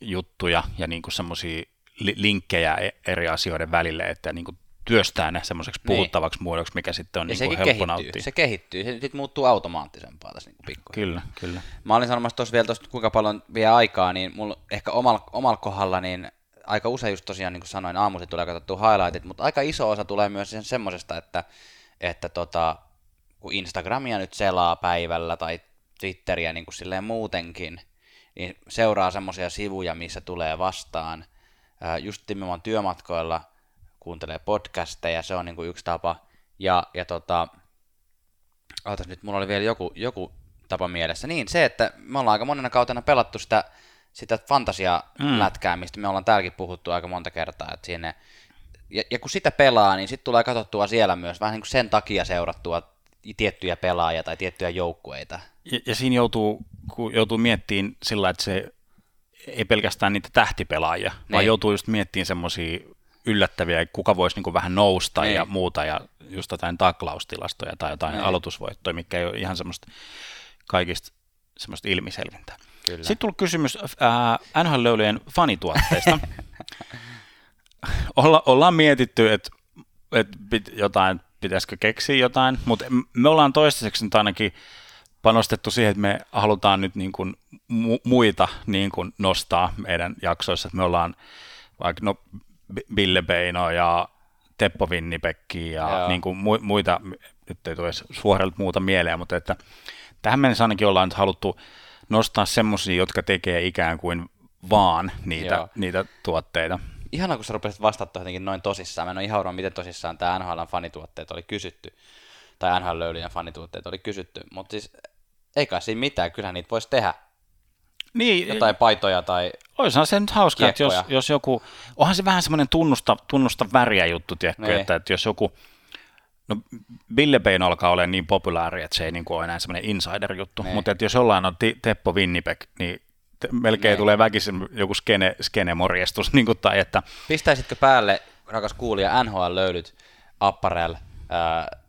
juttuja ja niin semmoisia linkkejä e- eri asioiden välille, että niin kuin työstää ne semmoiseksi niin. puhuttavaksi niin. muodoksi, mikä sitten on niin kuin helppo nauttia. Se kehittyy, se sitten muuttuu automaattisempaa tässä niin pikkuhiljaa. Kyllä, kyllä. Mä olin sanomassa tuossa vielä tuosta, kuinka paljon vie aikaa, niin mulla ehkä omalla, omalla kohdalla, niin aika usein just tosiaan, niin kuin sanoin, aamuisin tulee katsottua highlightit, mutta aika iso osa tulee myös sen semmoisesta, että, että tota, kun Instagramia nyt selaa päivällä tai Twitteriä niin kuin silleen muutenkin, niin seuraa semmoisia sivuja, missä tulee vastaan ää, just nimenomaan työmatkoilla kuuntelee podcasteja, se on niin kuin yksi tapa. Ja, ja tota, ootas nyt, mulla oli vielä joku, joku tapa mielessä. Niin, se, että me ollaan aika monena kautena pelattu sitä, sitä fantasia-lätkää, mistä me ollaan täälläkin puhuttu aika monta kertaa, että sinne, ja, ja kun sitä pelaa, niin sitten tulee katsottua siellä myös vähän niin kuin sen takia seurattua tiettyjä pelaajia tai tiettyjä joukkueita. Ja, ja siinä joutuu, kun joutuu miettimään sillä, että se ei pelkästään niitä tähtipelaajia, niin. vaan joutuu just miettimään semmoisia yllättäviä, kuka voisi niin vähän nousta niin. ja muuta, ja just jotain taklaustilastoja tai jotain niin. aloitusvoittoja, mikä ei ole ihan semmoista kaikista semmoista ilmiselvintä. Kyllä. Sitten tuli kysymys äh, NHL-löylyjen fanituotteista. Olla, ollaan mietitty, että et pit, jotain, pitäisikö keksiä jotain, mutta me ollaan toistaiseksi nyt ainakin panostettu siihen, että me halutaan nyt niin kuin mu- muita niin kuin nostaa meidän jaksoissa, että me ollaan vaikka no, Bille Beino ja Teppo Vinnipekki ja Joo. niin kuin mu- muita, nyt ei tule suorelta muuta mieleen, mutta että tähän mennessä ainakin ollaan nyt haluttu nostaa semmoisia, jotka tekee ikään kuin vaan niitä, niitä tuotteita. Ihana, kun sä rupesit vastata jotenkin noin tosissaan. Mä en ole ihan varma, miten tosissaan tämä NHL fanituotteet oli kysytty. Tai NHL löylyjen fanituotteet oli kysytty. Mutta siis ei kai siinä mitään, kyllähän niitä voisi tehdä. Niin, Jotain paitoja tai Olisihan se nyt hauska, että jos, jos joku, onhan se vähän semmoinen tunnusta, tunnusta väriä juttu, tiedätkö, niin. että, että jos joku, no Bille Bain alkaa olla niin populaari, että se ei niin kuin ole enää semmoinen insider-juttu, niin. mutta että jos jollain on Teppo Winnipeg, niin melkein niin. tulee väkisin joku skene, skene-morjestus, niin kuin, tai että... Pistäisitkö päälle, rakas kuulija, NHL löydyt, apparel, äh,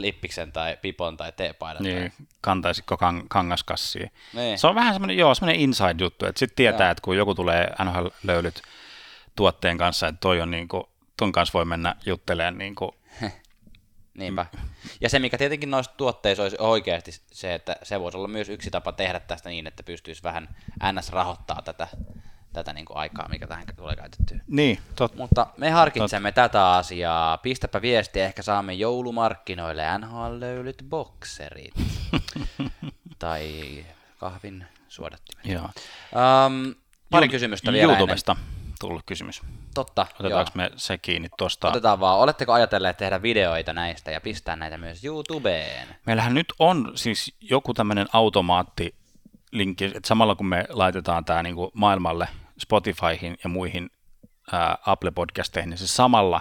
lippiksen tai pipon tai teepaidan. Niin, tai... kantaisitko kang- kangaskassia. Niin. Se on vähän semmoinen, joo, semmoinen inside-juttu, että sitten tietää, joo. että kun joku tulee NHL-löylyt tuotteen kanssa, että toi on niin kuin, ton kanssa voi mennä juttelemaan niin kuin... Niinpä. Ja se, mikä tietenkin noissa tuotteissa olisi oikeasti se, että se voisi olla myös yksi tapa tehdä tästä niin, että pystyisi vähän NS rahoittaa tätä tätä niin kuin aikaa, mikä tähän tulee käytettyä. Niin, totta. Mutta me harkitsemme tot. tätä asiaa. Pistäpä viesti, ehkä saamme joulumarkkinoille NHL-löylyt bokserit. tai kahvin suodattimet. Joo. Um, pari Ju- kysymystä vielä YouTubesta ennen. tullut kysymys. Totta, Otetaanko joo. me se kiinni tuosta? Otetaan vaan. Oletteko ajatelleet tehdä videoita näistä ja pistää näitä myös YouTubeen? Meillähän nyt on siis joku tämmöinen automaatti linkki, että samalla kun me laitetaan tämä niin kuin maailmalle Spotifyhin ja muihin ää, Apple-podcasteihin, niin se samalla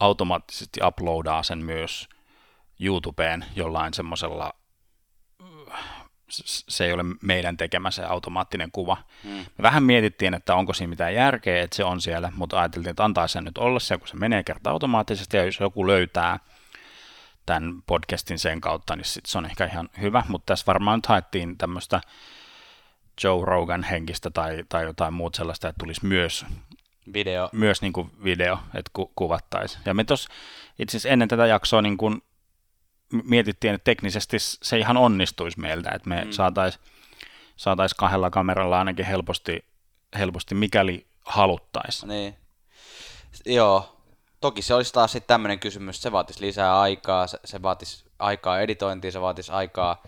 automaattisesti uploadaa sen myös YouTubeen jollain semmoisella, se ei ole meidän tekemä se automaattinen kuva. Hmm. Me vähän mietittiin, että onko siinä mitään järkeä, että se on siellä, mutta ajateltiin, että antaa sen nyt olla se, kun se menee kerta automaattisesti, ja jos joku löytää tämän podcastin sen kautta, niin sit se on ehkä ihan hyvä, mutta tässä varmaan nyt haettiin tämmöistä Joe Rogan henkistä tai, tai jotain muuta sellaista, että tulisi myös video, myös niin kuin video että ku, kuvattaisiin. Ja me tuossa itse asiassa ennen tätä jaksoa niin kuin mietittiin, että teknisesti se ihan onnistuisi meiltä, että me mm. saataisiin saatais kahdella kameralla ainakin helposti, helposti mikäli haluttaisiin. Niin. Joo, toki se olisi taas sitten tämmöinen kysymys, se vaatisi lisää aikaa, se, se vaatisi aikaa editointiin, se vaatisi aikaa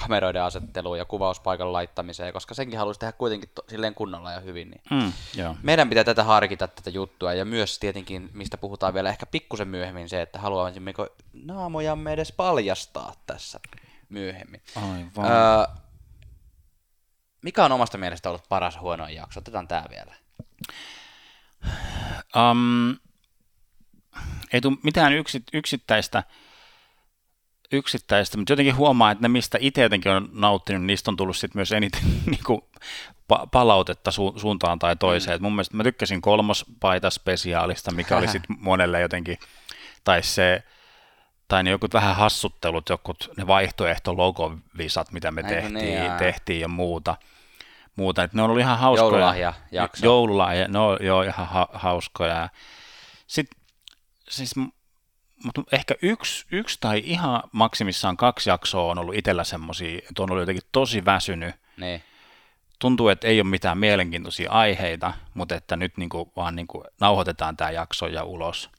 kameroiden asetteluun ja kuvauspaikan laittamiseen, koska senkin haluaisi tehdä kuitenkin to, silleen kunnolla ja hyvin. Niin mm, joo. Meidän pitää tätä harkita, tätä juttua, ja myös tietenkin, mistä puhutaan vielä ehkä pikkusen myöhemmin, se, että haluaisimmeko naamojamme edes paljastaa tässä myöhemmin. Aivan. Öö, mikä on omasta mielestä ollut paras huono jakso? Otetaan tämä vielä. Um, ei tule mitään yksittäistä yksittäistä, mutta jotenkin huomaa, että ne mistä itse jotenkin on nauttinut, niin niistä on tullut sit myös eniten niin kuin, pa- palautetta su- suuntaan tai toiseen. Mm. mun mielestä mä tykkäsin kolmospaita spesiaalista, mikä oli sitten monelle jotenkin, tai se, tai ne jokut vähän hassuttelut, jokut ne vaihtoehto logovisat, mitä me tehtiin, niin, tehtiin ja muuta. muuta. Et ne on ollut ihan hauskoja. Joululahja jakso. Joululahja, ne on joo, ihan ha- hauskoja. Sitten siis mutta ehkä yksi, yksi tai ihan maksimissaan kaksi jaksoa on ollut itsellä semmoisia, että on ollut jotenkin tosi väsynyt. Niin. Tuntuu, että ei ole mitään mielenkiintoisia aiheita, mutta että nyt niinku vaan niinku nauhoitetaan tämä jakso ja ulos.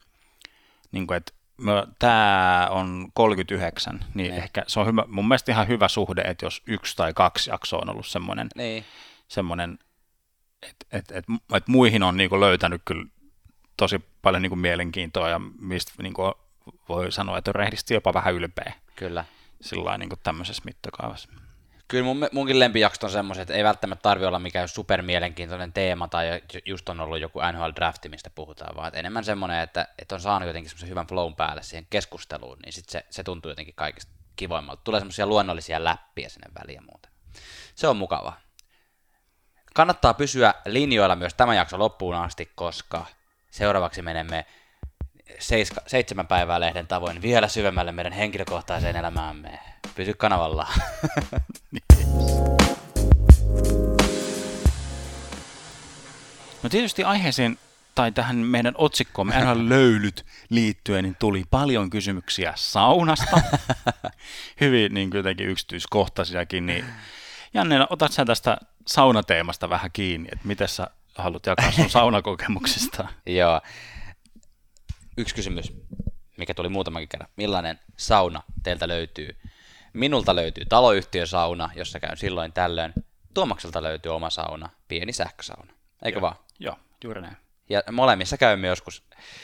Niinku, että tämä on 39, niin, niin ehkä se on hyvä, mun mielestä ihan hyvä suhde, että jos yksi tai kaksi jaksoa on ollut semmoinen, niin. semmoinen et, et, et, et muihin on niin kuin löytänyt kyllä tosi paljon niin kuin mielenkiintoa ja mistä niin kuin voi sanoa, että on rehdisti jopa vähän ylpeä. Kyllä. Sillä niin kuin tämmöisessä mittakaavassa. Kyllä mun, munkin lempijaksot on semmoiset, että ei välttämättä tarvi olla mikään supermielenkiintoinen teema tai just on ollut joku NHL drafti, mistä puhutaan, vaan että enemmän semmoinen, että, että on saanut jotenkin semmoisen hyvän flown päälle siihen keskusteluun, niin sit se, se tuntuu jotenkin kaikista kivoimmalta. Tulee semmoisia luonnollisia läppiä sinne väliin ja muuta. Se on mukavaa. Kannattaa pysyä linjoilla myös tämän jakson loppuun asti, koska seuraavaksi menemme seiska, seitsemän päivää lehden tavoin vielä syvemmälle meidän henkilökohtaiseen elämäämme. Pysy kanavalla. No tietysti aiheeseen tai tähän meidän otsikkoon, meidän löylyt liittyen, niin tuli paljon kysymyksiä saunasta. Hyvin niin jotenkin yksityiskohtaisiakin. Niin Janne, otat sä tästä saunateemasta vähän kiinni, että miten sä haluat jakaa sun saunakokemuksista? Joo. Yksi kysymys, mikä tuli muutamankin kerran. Millainen sauna teiltä löytyy? Minulta löytyy taloyhtiösauna, jossa käyn silloin tällöin. Tuomakselta löytyy oma sauna, pieni sähkösauna. Eikö Joo. vaan? Joo, juuri näin. Ja molemmissa käymme joskus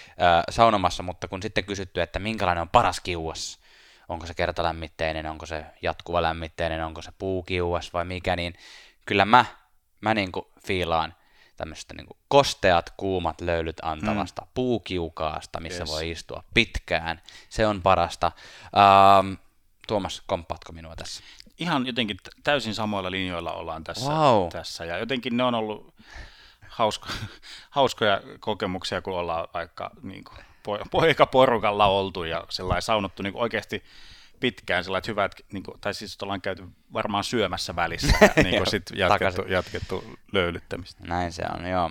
äh, saunomassa, mutta kun sitten kysytty, että minkälainen on paras kiuas, onko se kertalämmitteinen, onko se jatkuva lämmitteinen, onko se puukiuas vai mikä, niin kyllä mä, mä niin kuin fiilaan tämmöistä niin kosteat, kuumat löylyt antavasta mm. puukiukaasta, missä yes. voi istua pitkään. Se on parasta. Ähm, Tuomas, komppaatko minua tässä? Ihan jotenkin täysin samoilla linjoilla ollaan tässä. Wow. tässä. Ja jotenkin ne on ollut hausko, hauskoja kokemuksia, kun ollaan vaikka niin kuin, poikaporukalla oltu ja sellainen saunottu niin oikeasti pitkään sellainen hyvät, niin kuin, tai siis ollaan käyty varmaan syömässä välissä ja niin kuin sit jatkettu, jatkettu löylyttämistä. Näin se on, joo.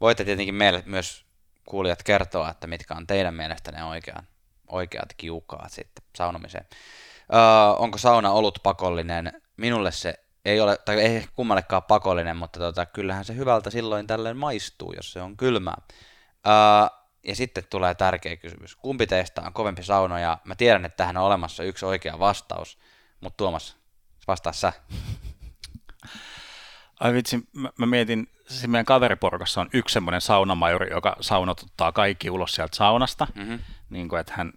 Voitte tietenkin meille myös kuulijat kertoa, että mitkä on teidän mielestä ne oikeat, oikeat kiukaat sitten saunomiseen. Öö, onko sauna ollut pakollinen? Minulle se ei ole, tai ei kummallekaan pakollinen, mutta tota, kyllähän se hyvältä silloin tällöin maistuu, jos se on kylmää. Öö, ja sitten tulee tärkeä kysymys. Kumpi teistä on kovempi sauno? Ja mä tiedän, että tähän on olemassa yksi oikea vastaus, mutta Tuomas, vastaa sä. Ai vitsi, mä, mä mietin, siis meidän kaveriporukassa on yksi semmoinen saunamajuri, joka saunotuttaa kaikki ulos sieltä saunasta. Mm-hmm. Niin kuin, että hän,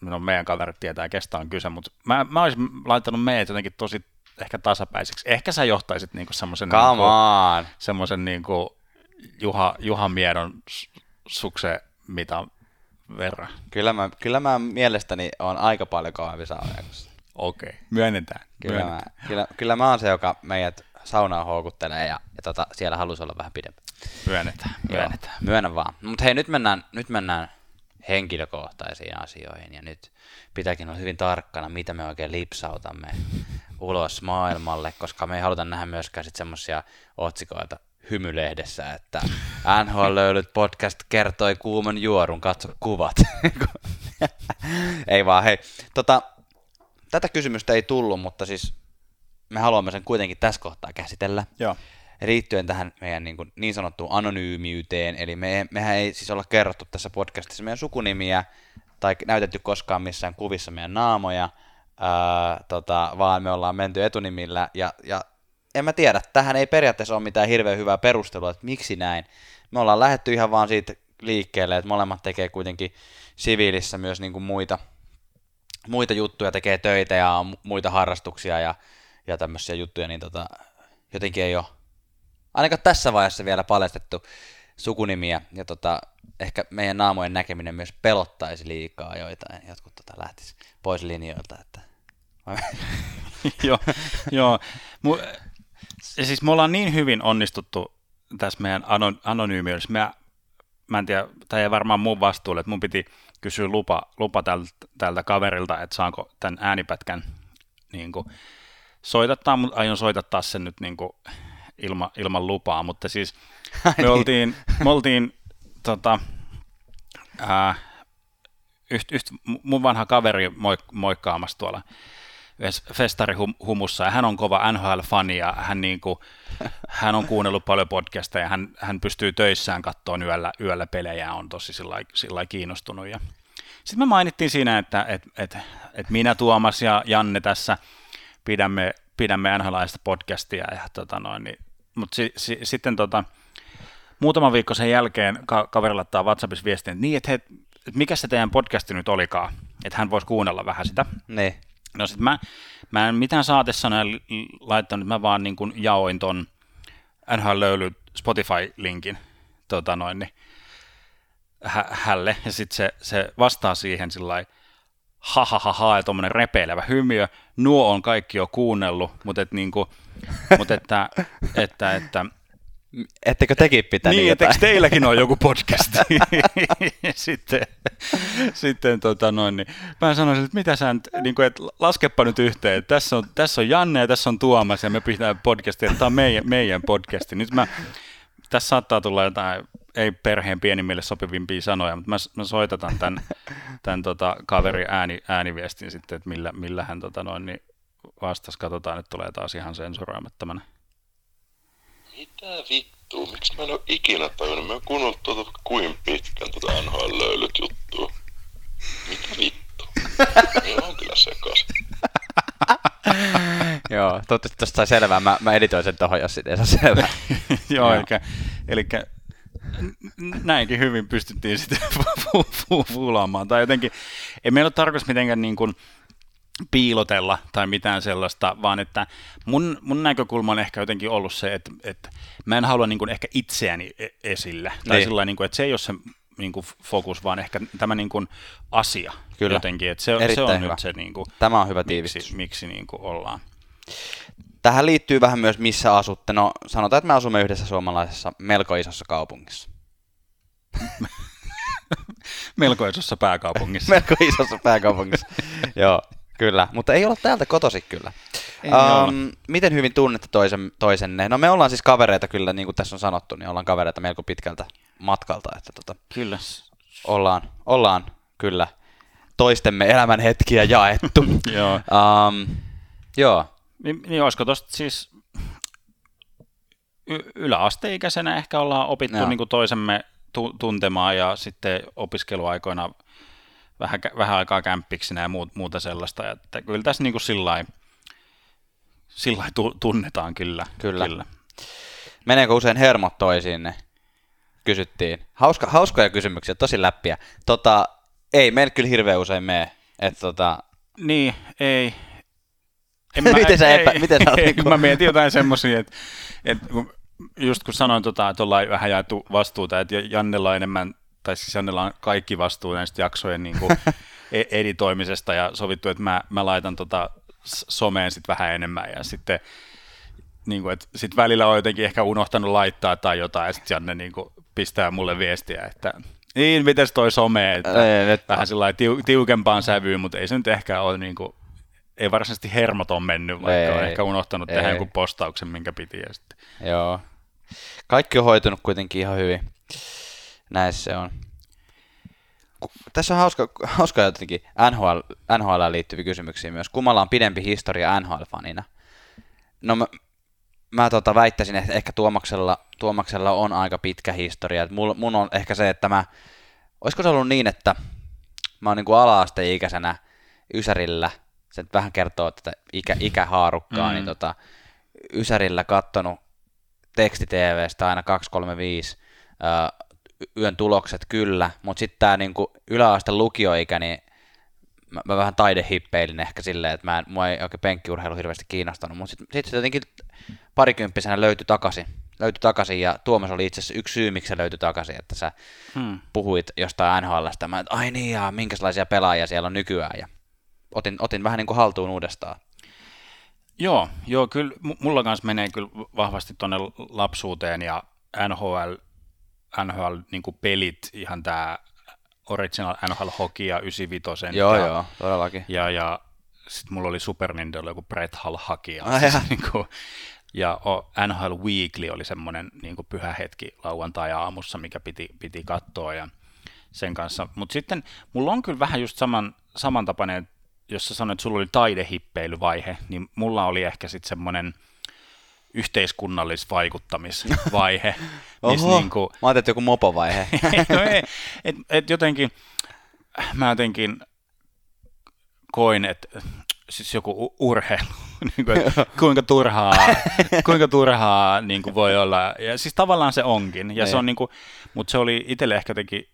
no meidän kaverit tietää, kestä on kyse, mutta mä, mä olisin laittanut meidät jotenkin tosi ehkä tasapäisiksi. Ehkä sä johtaisit niinku semmoisen niinku, semmoisen niinku Juha, Juha Miedon sukse mitä verran. Kyllä mä, kyllä mä mielestäni on aika paljon kovempi saunoja Okei, okay. myönnetään. Kyllä, myönnetään. Mä, kyllä, kyllä mä oon se, joka meidät saunaan houkuttelee ja, ja tota, siellä halusi olla vähän pidempi. Myönnetään, myönnetään. Joo, myönnän vaan. Mutta hei, nyt mennään, nyt mennään henkilökohtaisiin asioihin ja nyt pitääkin olla hyvin tarkkana, mitä me oikein lipsautamme ulos maailmalle, koska me ei haluta nähdä myöskään sitten semmoisia otsikoita hymylehdessä, että NHL löylyt podcast kertoi kuuman juorun, katso kuvat. ei vaan, hei. Tota, tätä kysymystä ei tullut, mutta siis me haluamme sen kuitenkin tässä kohtaa käsitellä. Joo. Liittyen tähän meidän niin, kuin, niin sanottuun anonyymiyteen, eli me, mehän ei siis olla kerrottu tässä podcastissa meidän sukunimiä tai näytetty koskaan missään kuvissa meidän naamoja, ää, tota, vaan me ollaan menty etunimillä ja, ja en mä tiedä, tähän ei periaatteessa ole mitään hirveän hyvää perustelua, että miksi näin. Me ollaan lähetty ihan vaan siitä liikkeelle, että molemmat tekee kuitenkin siviilissä myös niin kuin muita, muita juttuja, tekee töitä ja muita harrastuksia ja, ja tämmöisiä juttuja, niin tota, jotenkin ei ole ainakaan tässä vaiheessa vielä paljastettu sukunimiä, ja tota, ehkä meidän naamojen näkeminen myös pelottaisi liikaa joitain, jotkut tota lähtis pois linjoilta, että joo, joo. Ja siis me ollaan niin hyvin onnistuttu tässä meidän anonyymiydessä. Mä, mä en tiedä, tai ei varmaan mun vastuulle, että mun piti kysyä lupa, lupa tältä, tältä kaverilta, että saanko tämän äänipätkän niin kuin, soitattaa, mutta aion soitattaa sen nyt niin kuin, ilma, ilman lupaa, mutta siis me oltiin, me oltiin tota, ää, yht, yht, mun vanha kaveri moik, moikkaamassa tuolla festarihumussa ja hän on kova NHL-fani ja hän, niin kuin, hän on kuunnellut paljon podcasteja ja hän, hän pystyy töissään katsoa yöllä, yöllä pelejä ja on tosi sillä, sillä kiinnostunut. Ja sitten me mainittiin siinä, että et, et, et minä, Tuomas ja Janne tässä pidämme, pidämme NHL podcastia ja tota noin, niin mutta si, si, sitten tota, muutama viikko sen jälkeen ka- kaveri laittaa WhatsAppissa viestin, että niin, että, he, että mikä se teidän podcasti nyt olikaan, että hän voisi kuunnella vähän sitä. Niin. No sit mä, mä en mitään saatesanoja laittanut, mä vaan niin kuin jaoin ton NHL Löyly Spotify-linkin tota noin, niin, hä, hälle, ja sitten se, se vastaa siihen sillä ha ha ha ha, ja tuommoinen repeilevä hymiö. Nuo on kaikki jo kuunnellut, mutta et niinku, mut että, että, että, Ettekö tekin pitänyt niin, jotain? etteikö teilläkin ole joku podcast? sitten, sitten tota noin, niin mä sanoisin, että mitä sä nyt, niin kuin, että laskepa nyt yhteen, että tässä on, tässä on Janne ja tässä on Tuomas ja me pitää podcastia, tämä on meidän, meidän podcasti. Nyt mä, tässä saattaa tulla jotain, ei perheen pienimmille sopivimpia sanoja, mutta mä, mä soitetaan tämän, tämän tota, kaverin ääni, ääniviestin sitten, että millä, millä hän tota noin, niin vastasi. Katsotaan, nyt tulee taas ihan sensuroimattomana. Mitä vittua? Miksi mä en ole ikinä tajunnut? Mä oon kuunnellut tuota kuin pitkän tuota NHL löylyt juttua. Mitä vittu? Minä on kyllä sekas. Joo, toivottavasti tuosta sai selvää. Mä, mä editoin sen tohon, jos siitä ei saa selvää. Joo, Joo. eli, eli näinkin hyvin pystyttiin sitten fu- fu- fuulaamaan. Tai jotenkin, ei meillä ole tarkoitus mitenkään niin kuin piilotella tai mitään sellaista, vaan että mun, mun näkökulma on ehkä jotenkin ollut se, että, että mä en halua niin kuin ehkä itseäni e- esille. Tai Niin. sillä niin kuin, että se ei ole se niin kuin fokus, vaan ehkä tämä niin kuin asia Kyllä. jotenkin. Että se, se on hyvä. nyt se, niin kuin, Tämä on hyvä tiivistys. miksi, miksi niin kuin ollaan. Tähän liittyy vähän myös, missä asutte. No, sanotaan, että me asumme yhdessä suomalaisessa melko isossa kaupungissa. Melko isossa pääkaupungissa. melko isossa pääkaupungissa. Joo, kyllä. Mutta ei olla täältä kotosi kyllä. Um, miten hyvin tunnette toisen, toisenne? No me ollaan siis kavereita kyllä, niin kuin tässä on sanottu, niin ollaan kavereita melko pitkältä matkalta. Että tota, Kyllä. ollaan, ollaan kyllä toistemme elämän hetkiä jaettu. Joo. um, joo, Niin, niin olisiko tuosta siis y- yläasteikäisenä ehkä ollaan opittu Joo. niin kuin toisemme tu- tuntemaan ja sitten opiskeluaikoina vähän, vähän aikaa kämppiksinä ja muut, muuta sellaista. Ja Että kyllä tässä niin kuin sillai, sillai tu- tunnetaan kyllä. Kyllä. kyllä. meneekö usein hermot toisiinne? Kysyttiin. Hauska, hauskoja kysymyksiä, tosi läppiä. Tota, ei meillä kyllä hirveän usein mene. Että tota, Niin, ei. En Miten sä epä- miten sä oot ei, niinku- Mä mietin jotain semmoisia, että, että just kun sanoin, tota, että ollaan vähän jaettu vastuuta, että Jannella on enemmän, tai siis Jannella on kaikki vastuu näistä jaksojen niin kuin, e- editoimisesta ja sovittu, että mä, mä laitan tota someen sitten vähän enemmän ja sitten niin kuin, että sit välillä on jotenkin ehkä unohtanut laittaa tai jotain, ja sitten Janne niin kuin, pistää mulle viestiä, että niin, mites toi some, että Ei, nyt- vähän sillä tiu, tiukempaan sävyyn, mutta ei se nyt ehkä ole niin kuin, ei varsinaisesti hermot on mennyt, vaikka Ei, on ehkä unohtanut ei. tehdä jonkun postauksen, minkä piti. Ja sitten. joo. Kaikki on hoitunut kuitenkin ihan hyvin. Näissä se on. Tässä on hauska, hauska jotenkin NHL, NHL liittyviä kysymyksiä myös. Kummalla on pidempi historia NHL-fanina? No mä, mä tota väittäisin, että ehkä Tuomaksella, Tuomaksella on aika pitkä historia. Et mul, mun on ehkä se, että mä, olisiko se ollut niin, että mä oon niinku ala-asteikäisenä Ysärillä, se nyt vähän kertoo tätä ikä, ikähaarukkaa, mm. niin tota, Ysärillä kattonut teksti-TVstä aina 235, ö, yön tulokset kyllä, mutta sitten tämä niinku yläaste lukioikä, niin mä, mä vähän taidehippeilin ehkä silleen, että mä en, mua ei oikein penkkiurheilu hirveästi kiinnostanut, mutta sitten sit se jotenkin parikymppisenä löytyi takaisin, löytyi takaisin ja Tuomas oli itse asiassa yksi syy, miksi se löytyi takaisin, että sä Hmm. puhuit jostain NHLstä, mä että ai niin ja minkälaisia pelaajia siellä on nykyään ja otin, otin vähän niin kuin haltuun uudestaan. Joo, joo, kyllä mu- mulla kanssa menee kyllä vahvasti tuonne lapsuuteen ja NHL, NHL niin pelit, ihan tämä Original NHL Hockey ja 95 Joo, ja, joo, todellakin. Ja, ja sitten mulla oli Super Nintendo joku Brett Hall Hakija. Ai siis, niin kuin, ja NHL Weekly oli semmoinen niin kuin pyhä hetki lauantai-aamussa, mikä piti, piti katsoa ja sen kanssa. Mutta sitten mulla on kyllä vähän just saman, samantapainen, jos sä sanoit, että sulla oli taidehippeilyvaihe, niin mulla oli ehkä sitten semmoinen yhteiskunnallisvaikuttamisvaihe, missä Oho, niin kuin, mä ajattelin, että joku mopovaihe. no ei, et, et jotenkin, mä jotenkin koin, että siis joku urheilu, niin kuin, kuinka turhaa, kuinka turhaa niin kuin voi olla. Ja siis tavallaan se onkin, ja se Niin. on niin kuin, mutta se oli itselle ehkä teki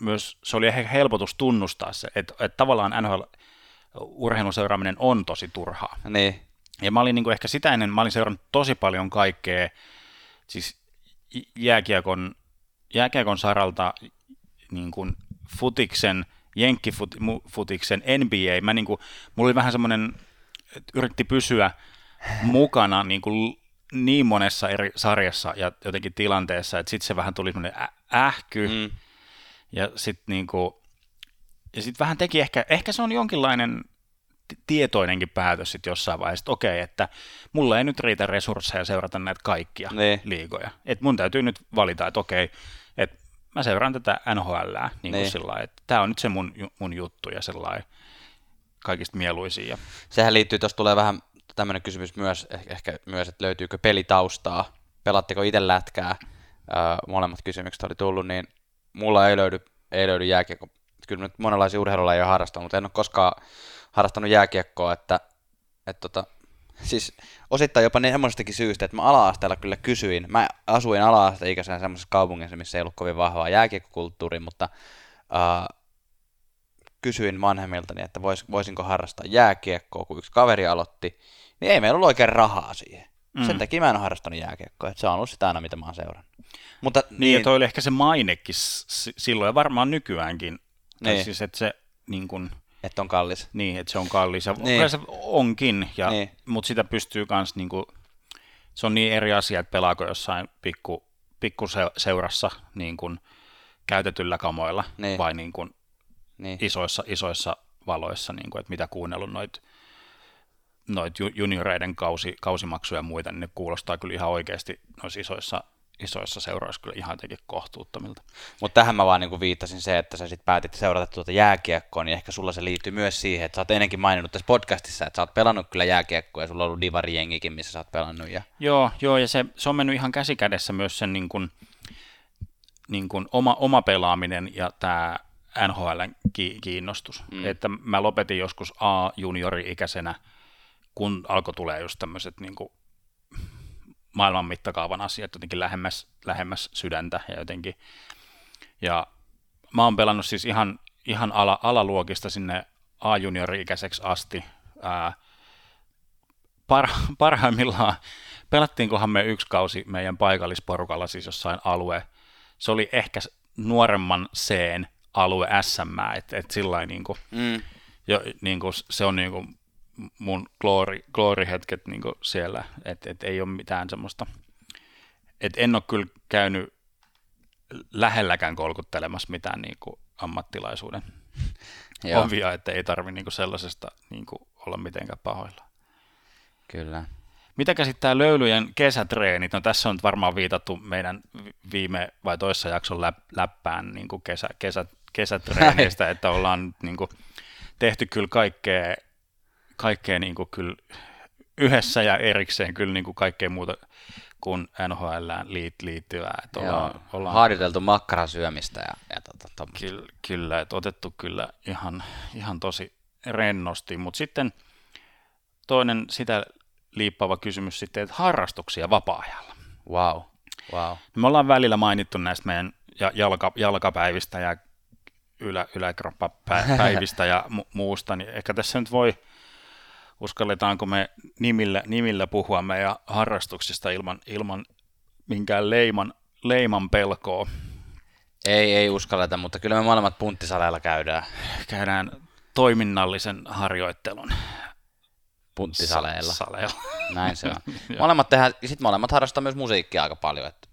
myös, se oli ehkä helpotus tunnustaa se, että, että tavallaan NHL urheilun seuraaminen on tosi turhaa. Niin, Ja mä olin niin kuin ehkä sitä ennen, mä olin seurannut tosi paljon kaikkea, siis jääkiekon, jääkiekon saralta niin kuin futiksen, jenkkifutiksen, NBA, mä niin kuin, mulla oli vähän semmoinen, että yritti pysyä mukana niin, kuin niin monessa eri sarjassa ja jotenkin tilanteessa, että sitten se vähän tuli semmoinen ähky, mm. ja sitten niinku, ja sit vähän teki ehkä, ehkä se on jonkinlainen tietoinenkin päätös sitten jossain vaiheessa, että okei, että mulla ei nyt riitä resursseja seurata näitä kaikkia Niin. liigoja. Että mun täytyy nyt valita, että okei, että mä seuraan tätä NHL, niin kuin Niin. sillä että tämä on nyt se mun, mun juttu ja sellainen kaikista mieluisin. Ja, sehän liittyy, tuossa tulee vähän tämmöinen kysymys myös, eh- ehkä myös, että löytyykö pelitaustaa, pelatteko itse lätkää, öö, molemmat kysymykset oli tullut, niin mulla ei löydy, ei löydy jääkiekko. Kyllä nyt monenlaisia urheilulajeja harrastan, mutta en ole koskaan harrastanut jääkiekkoa, että, että tota, siis osittain jopa niin semmoisestakin syystä, että mä ala-asteella kyllä kysyin, mä asuin ala-asteikäisenä semmoisessa kaupungissa, missä ei ollut kovin vahvaa jääkiekkokulttuuria, mutta uh, kysyin vanhemmiltani, että vois, voisinko harrastaa jääkiekkoa, kun yksi kaveri aloitti, niin ei meillä ollut oikein rahaa siihen. Mm. Sen takia mä en ole harrastanut jääkiekkoa, että se on ollut sitä aina, mitä mä oon seurannut. Mutta niin, niin, ja toi oli ehkä se mainekin silloin ja varmaan nykyäänkin. Tai Niin. siis, että se niin kuin, että on kallis. Niin, että se on kallis. Ja Niin. se onkin, ja, Niin. mutta sitä pystyy myös, niinku, se on niin eri asia, että pelaako jossain pikku, pikku se- seurassa niin kuin käytetyllä kamoilla Niin. vai niin kuin Niin. isoissa, isoissa valoissa, niin kuin, että mitä kuunnellut noit, noit ju- junioreiden kausi, kausimaksuja ja muita, niin ne kuulostaa kyllä ihan oikeasti noissa isoissa, isoissa seuroissa kyllä ihan jotenkin kohtuuttomilta. Mutta tähän mä vaan niinku viittasin se, että sä sit päätit seurata tuota jääkiekkoa, niin ehkä sulla se liittyy myös siihen, että sä oot ennenkin maininnut tässä podcastissa, että sä oot pelannut kyllä jääkiekkoa ja sulla on ollut divarijengikin, missä sä oot pelannut. Ja... Joo, joo ja se, se on mennyt ihan käsikädessä myös sen niin kuin, niin kuin oma, oma pelaaminen ja tämä NHLn ki- kiinnostus. Mm. Mm. Että mä lopetin joskus A-juniori-ikäisenä, kun alkoi tulee just tämmöiset niin kuin maailman mittakaavan asiat jotenkin lähemmäs, lähemmäs sydäntä ja jotenkin. Ja mä oon pelannut siis ihan, ihan ala, alaluokista sinne A-juniori-ikäiseksi asti. Ää, par, parhaimmillaan pelattiinkohan me yksi kausi meidän paikallisporukalla, siis jossain alue. Se oli ehkä nuoremman Cn alue SM, että et sillä niin kuin, Mm. jo, niin kuin, se on niin kuin mun glory, glory-hetket niin siellä, että et ei ole mitään semmoista, että en ole kyllä käynyt lähelläkään kolkuttelemassa mitään niin kuin ammattilaisuuden Joo, ovia, että ei tarvi niin kuin sellaisesta niin kuin olla mitenkään pahoilla. kyllä. Mitä käsittää löylyjen kesätreenit? No tässä on varmaan viitattu meidän vi- viime vai toissa jakson läp, läppään niin kuin kesä, kesä, kesätreeneistä, että ollaan niin kuin tehty kyllä kaikkea, kaikkea niin kuin kyllä yhdessä ja erikseen kyllä niin kuin kaikkea muuta kuin NHL liit, liittyvää. Että ollaan, Joo, ollaan harjoiteltu makkaran syömistä ja, ja tota. Kyllä, kyllä että otettu kyllä ihan, ihan tosi rennosti, mutta sitten toinen sitä liippaava kysymys sitten, että harrastuksia vapaa-ajalla. Wow, wow. Me ollaan välillä mainittu näistä meidän ja- jalka, jalkapäivistä ja ylä, yläkroppapäivistä ja mu- muusta, niin ehkä tässä nyt voi, uskalletaanko me nimillä, nimillä puhua meidän harrastuksista ilman, ilman minkään leiman, leiman pelkoa. Ei, ei uskalleta, mutta kyllä me molemmat punttisaleilla käydään Käydään toiminnallisen harjoittelun punttisaleilla. sa- saleilla. Näin se on. Molemmat tehdään, sit molemmat harrastaa myös musiikkia aika paljon, että,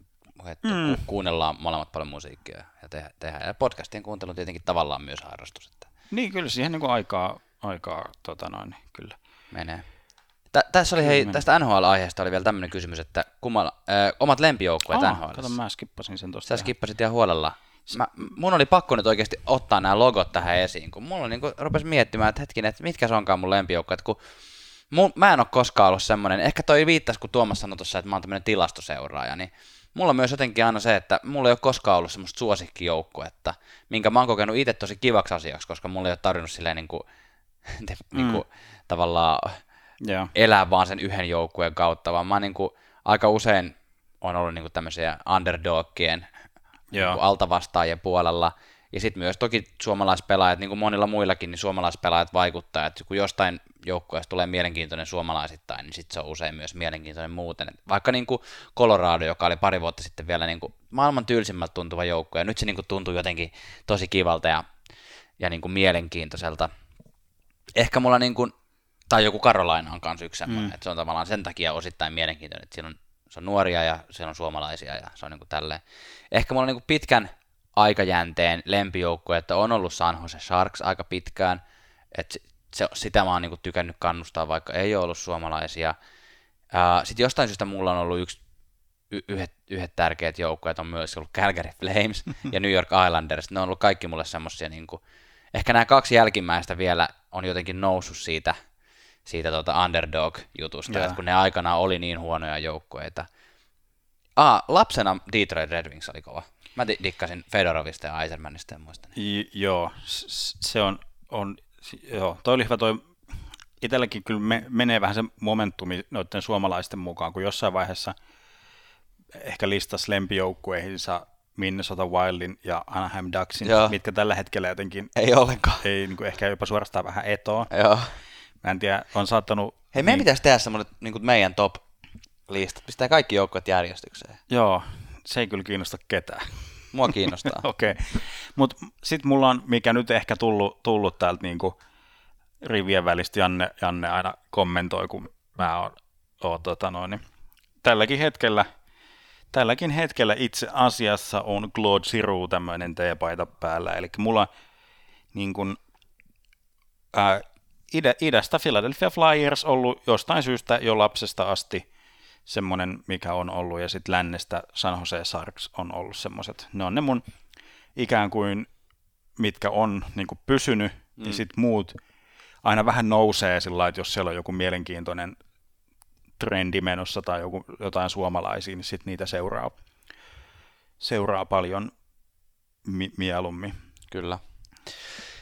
että Mm. kuunnellaan molemmat paljon musiikkia ja tehdään. tehdään. Ja podcastien kuuntelu on tietenkin tavallaan myös harrastus, että Niin, kyllä siihen niin kuin aikaa, aikaa tota noin, kyllä. Menee. Tä, tässä oli, hei, tästä NHL-aiheesta oli vielä tämmöinen kysymys, että kummalla, äh, omat lempijoukkueet Aa, NHL. kato, mä skippasin sen tuosta. Sä skippasit ihan huolella. Mä, mun oli pakko nyt oikeasti ottaa nämä logot tähän esiin, kun mulla niin rupesi miettimään, että hetkinen, että mitkä se onkaan mun lempijoukkueet, kun mun, mä en ole koskaan ollut semmoinen, ehkä toi viittasi, kun Tuomas sanoi tuossa, että mä oon tämmöinen tilastoseuraaja, niin mulla on myös jotenkin aina se, että mulla ei ole koskaan ollut semmoista suosikkijoukkuetta, minkä mä oon kokenut itse tosi kivaksi asiaksi, koska mulla ei ole tarvinnut silleen niin kuin, te, mm. niin kuin, tavallaan Joo. elää vaan sen yhden joukkueen kautta, vaan mä niin kuin, aika usein on ollut niin kuin tämmöisiä underdogien Joo. niin altavastaajien puolella, ja sitten myös toki suomalaispelaajat, niin kuin monilla muillakin, niin suomalaispelaajat vaikuttaa, että kun jostain joukkueesta tulee mielenkiintoinen suomalaisittain, niin sitten se on usein myös mielenkiintoinen muuten. Et vaikka niin kuin Colorado, joka oli pari vuotta sitten vielä niin kuin maailman tylsimmältä tuntuva joukkue, ja nyt se niin kuin tuntuu jotenkin tosi kivalta ja, ja niin kuin mielenkiintoiselta. Ehkä mulla niin kuin, tai joku Carolina on kanssa yksi semmoinen, mm. että se on tavallaan sen takia osittain mielenkiintoinen, että siinä on, se on nuoria ja siellä on suomalaisia ja se on niin kuin tälleen. Ehkä mulla on niin kuin pitkän aikajänteen lempijoukkue, että on ollut San Jose Sharks aika pitkään, että se, sitä mä oon niin kuin tykännyt kannustaa, vaikka ei ole ollut suomalaisia. Sitten jostain syystä mulla on ollut yksi y- yhdet, yhdet tärkeät joukkueet on myös ollut Calgary Flames ja New York Islanders. Ne on ollut kaikki mulle semmosia niin kuin, ehkä nämä kaksi jälkimmäistä vielä on jotenkin noussut siitä, siitä tota underdog-jutusta, että kun ne aikana oli niin huonoja joukkueita. Ah, lapsena Detroit Red Wings oli kova. Mä dikkasin Fedorovista ja Eisermanista ja muista. J- joo, se on, on joo, toi oli hyvä toi, itselläkin kyllä me, menee vähän se momentumi noiden suomalaisten mukaan, kun jossain vaiheessa ehkä listas lempijoukkueihinsa Minnesota Wildin ja Anaheim Ducksin, Joo. mitkä tällä hetkellä jotenkin... Ei ollenkaan. Ei niin kuin ehkä jopa suorastaan vähän etoa. Joo. Mä en tiedä, on saattanut... Hei, meidän niin... pitäisi tehdä semmoinen niin meidän top-listat, pistää kaikki joukkueet järjestykseen. Joo, se ei kyllä kiinnosta ketään. Mua kiinnostaa. Okei, okay. mutta sitten mulla on, mikä nyt ehkä tullut, tullut täältä niinku rivien välistä, Janne, Janne aina kommentoi, kun mä oon, oon tota noin, niin tälläkin hetkellä – tälläkin hetkellä itse asiassa on Claude Siru tämmöinen teepaita päällä, eli mulla niin kuin, ää, ide, idästä Philadelphia Flyers ollut jostain syystä jo lapsesta asti semmoinen, mikä on ollut, ja sitten lännestä San Jose Sharks on ollut semmoiset. Ne on ne mun ikään kuin, mitkä on niin kuin pysynyt, mm. ja sitten muut aina vähän nousee sillä että jos siellä on joku mielenkiintoinen trendi menossa tai joku, jotain suomalaisia, niin sitten niitä seuraa, seuraa paljon mi- mieluummin. Kyllä.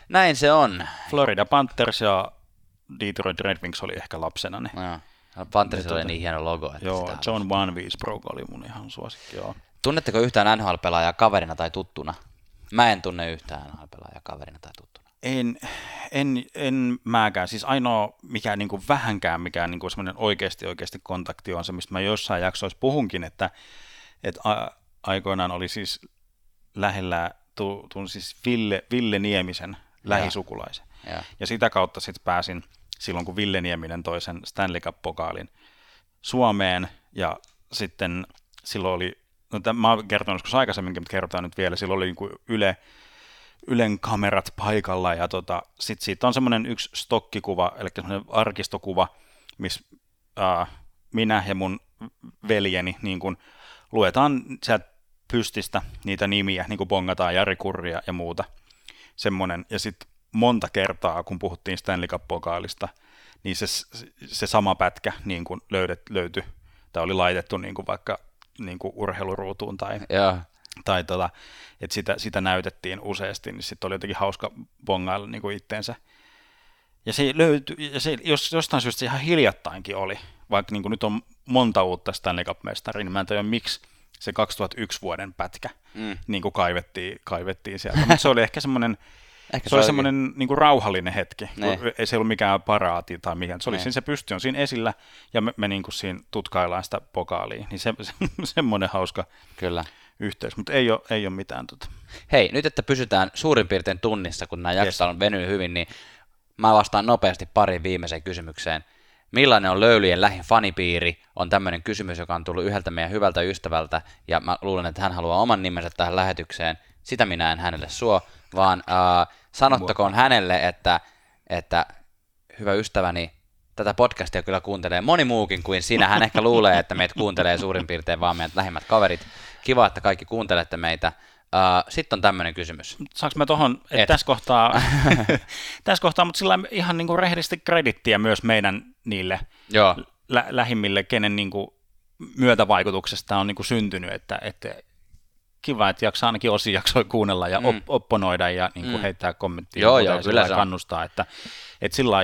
Näin se on. Florida Panthers ja Detroit Red Wings oli ehkä lapsena ne. No, Panthers oli niin hieno logo. Että joo, John Van Pro oli mun ihan suosikki, joo. Tunnetteko yhtään NHL-pelaajaa kaverina tai tuttuna? Mä en tunne yhtään NHL-pelaajaa kaverina tai tuttuna. En, en, en mäkään. Siis ainoa, mikä niin kuin vähänkään, mikä niin kuin semmoinen oikeasti oikeasti kontakti on se, mistä mä jossain jaksoissa puhunkin, että, että a, aikoinaan oli siis lähellä tu, tu, siis Ville, Ville Niemisen lähisukulaisen. Ja. ja sitä kautta sitten pääsin silloin, kun Ville Nieminen toi sen Stanley Cup-pokaalin Suomeen, ja sitten silloin oli, no tämän, mä oon kertonut joskus aikaisemminkin, mutta kerrotaan nyt vielä, silloin oli niin kuin Yle, Ylen kamerat paikalla ja tota, sitten siitä on semmoinen yksi stokkikuva, eli semmoinen arkistokuva, missä minä ja mun veljeni niin kun luetaan sieltä pystistä niitä nimiä, niin kuin bongataan Jari Kurria ja muuta. Semmoinen. Ja sitten monta kertaa, kun puhuttiin Stanley Cup-pokaalista, niin se, se sama pätkä niin kuin löydet, löytyi, tai oli laitettu niin kuin vaikka niin kuin urheiluruutuun tai, yeah tai tota, että sitä, sitä näytettiin useasti, niin sitten oli jotenkin hauska bongailla niin kuin itteensä. Ja se löytyi, ja se, jos, jostain syystä se ihan hiljattainkin oli, vaikka niin kuin nyt on monta uutta Stanley Cup-mestaria, niin mä en tiedä miksi se 2001 vuoden pätkä mm. niin kuin kaivettiin, kaivettiin sieltä. Mutta se oli ehkä semmoinen, Ehkä se, se oli semmoinen niin kuin rauhallinen hetki. Ne. Ei se ollut mikään paraati tai mikään. Se oli siinä, se pysty on siinä esillä ja me, me niin kuin siinä tutkaillaan sitä pokaalia. Niin se, se, semmoinen hauska, Kyllä yhteys, mutta ei ole, ei ole mitään. Tota. Hei, nyt että pysytään suurin piirtein tunnissa, kun nämä jaksot yes. on venynyt hyvin, niin mä vastaan nopeasti pariin viimeiseen kysymykseen. Millainen on löylyjen lähin fanipiiri? On tämmöinen kysymys, joka on tullut yhdeltä meidän hyvältä ystävältä, ja mä luulen, että hän haluaa oman nimensä tähän lähetykseen. Sitä minä en hänelle suo, vaan äh, sanottakoon hänelle, että, että hyvä ystäväni, tätä podcastia kyllä kuuntelee moni muukin kuin sinä. Hän ehkä luulee, että meitä kuuntelee suurin piirtein vaan meidän lähimmät kaverit. Kiva, että kaikki kuuntelette meitä. Uh, Sitten on tämmöinen kysymys. Saanko mä tuohon, että Et. tässä kohtaa, tässä kohtaa, mutta sillä ihan niin kuin rehellisesti kredittiä myös meidän niille Joo. Lä- lähimmille, kenen niin kuin myötävaikutuksesta on niin kuin syntynyt, että, että kiva, että jaksaa ainakin osin jaksoi kuunnella ja Mm. op- opponoida ja niin kuin Mm. heittää kommenttia. Joo, ja joo, sillä kyllä se kannustaa, että, että sillä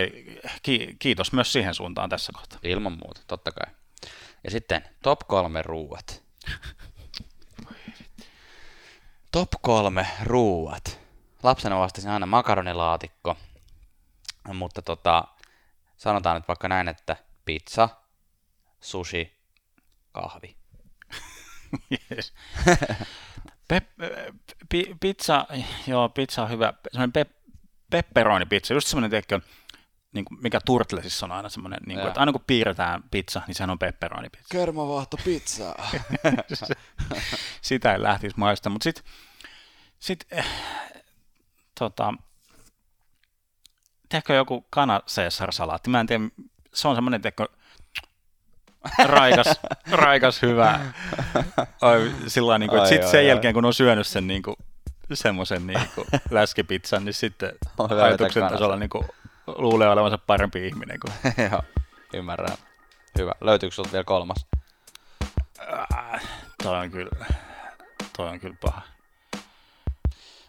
ki- kiitos myös siihen suuntaan tässä kohtaa. Ilman muuta, totta kai. Ja sitten top kolme ruuat. top kolme ruuat. Lapsena vastasin aina makaronilaatikko, mutta tota, sanotaan nyt vaikka näin, että pizza, sushi, kahvi. Yes. Pep- pi- pizza, joo, pizza on hyvä. Semmoinen pe- pepperoni-pizza, just semmoinen, teikö, niin kuin mikä Turtlesissa on aina semmoinen, niin kuin, että aina kun piirretään pizza, niin sehän on pepperoni-pizza. Kermavaahto pizzaa. Sitä ei lähtisi maista, mutta sitten sit, eh, tota, tehkö joku kana salaatti Mä en tiedä, se on semmoinen, tehkö, raikas, raikas, hyvä. Oi, sillä niin kuin, Ai, että sit ai, sen ai. jälkeen, kun on syönyt sen niin kuin, semmoisen niin kuin, läskipizzan, niin sitten ajatuksen tasolla niin kuin, luulee olevansa parempi ihminen. Kuin, Joo, ymmärrän. Hyvä. Löytyykö sulta vielä kolmas? äh, toi on kyllä, toi on kyllä paha.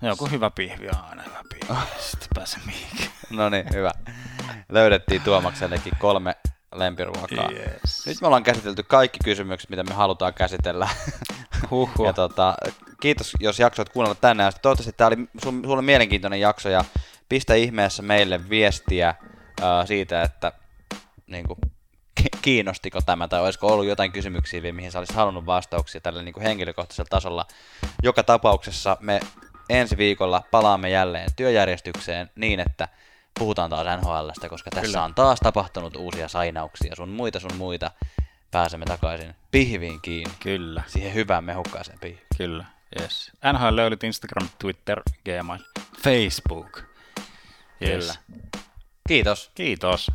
Joku hyvä pihvi on aina hyvä pihvi. Sitten pääse mihinkään. No niin, hyvä. Löydettiin Tuomaksellekin kolme lempiruokaa. Yes. Nyt me ollaan käsitelty kaikki kysymykset, mitä me halutaan käsitellä. Huhhuh. ja tota, kiitos, jos jaksoit kuunnella tänne asti. Toivottavasti tämä oli sun, sulle mielenkiintoinen jakso ja pistä ihmeessä meille viestiä ää, siitä, että niin kuin, kiinnostiko tämä tai olisiko ollut jotain kysymyksiä, vielä, mihin sä olisit halunnut vastauksia tällä niin kuin henkilökohtaisella tasolla. Joka tapauksessa me ensi viikolla palaamme jälleen työjärjestykseen niin, että puhutaan taas NHLstä, koska tässä Kyllä. on taas tapahtunut uusia sainauksia, sun muita sun muita. Pääsemme takaisin pihviin kiinni, Kyllä, siihen hyvään mehukkaaseen pihviin. kyllä. Yes. NHL löydyt Instagram, Twitter, Gmail, Facebook. Yes. Kyllä. Kiitos. Kiitos.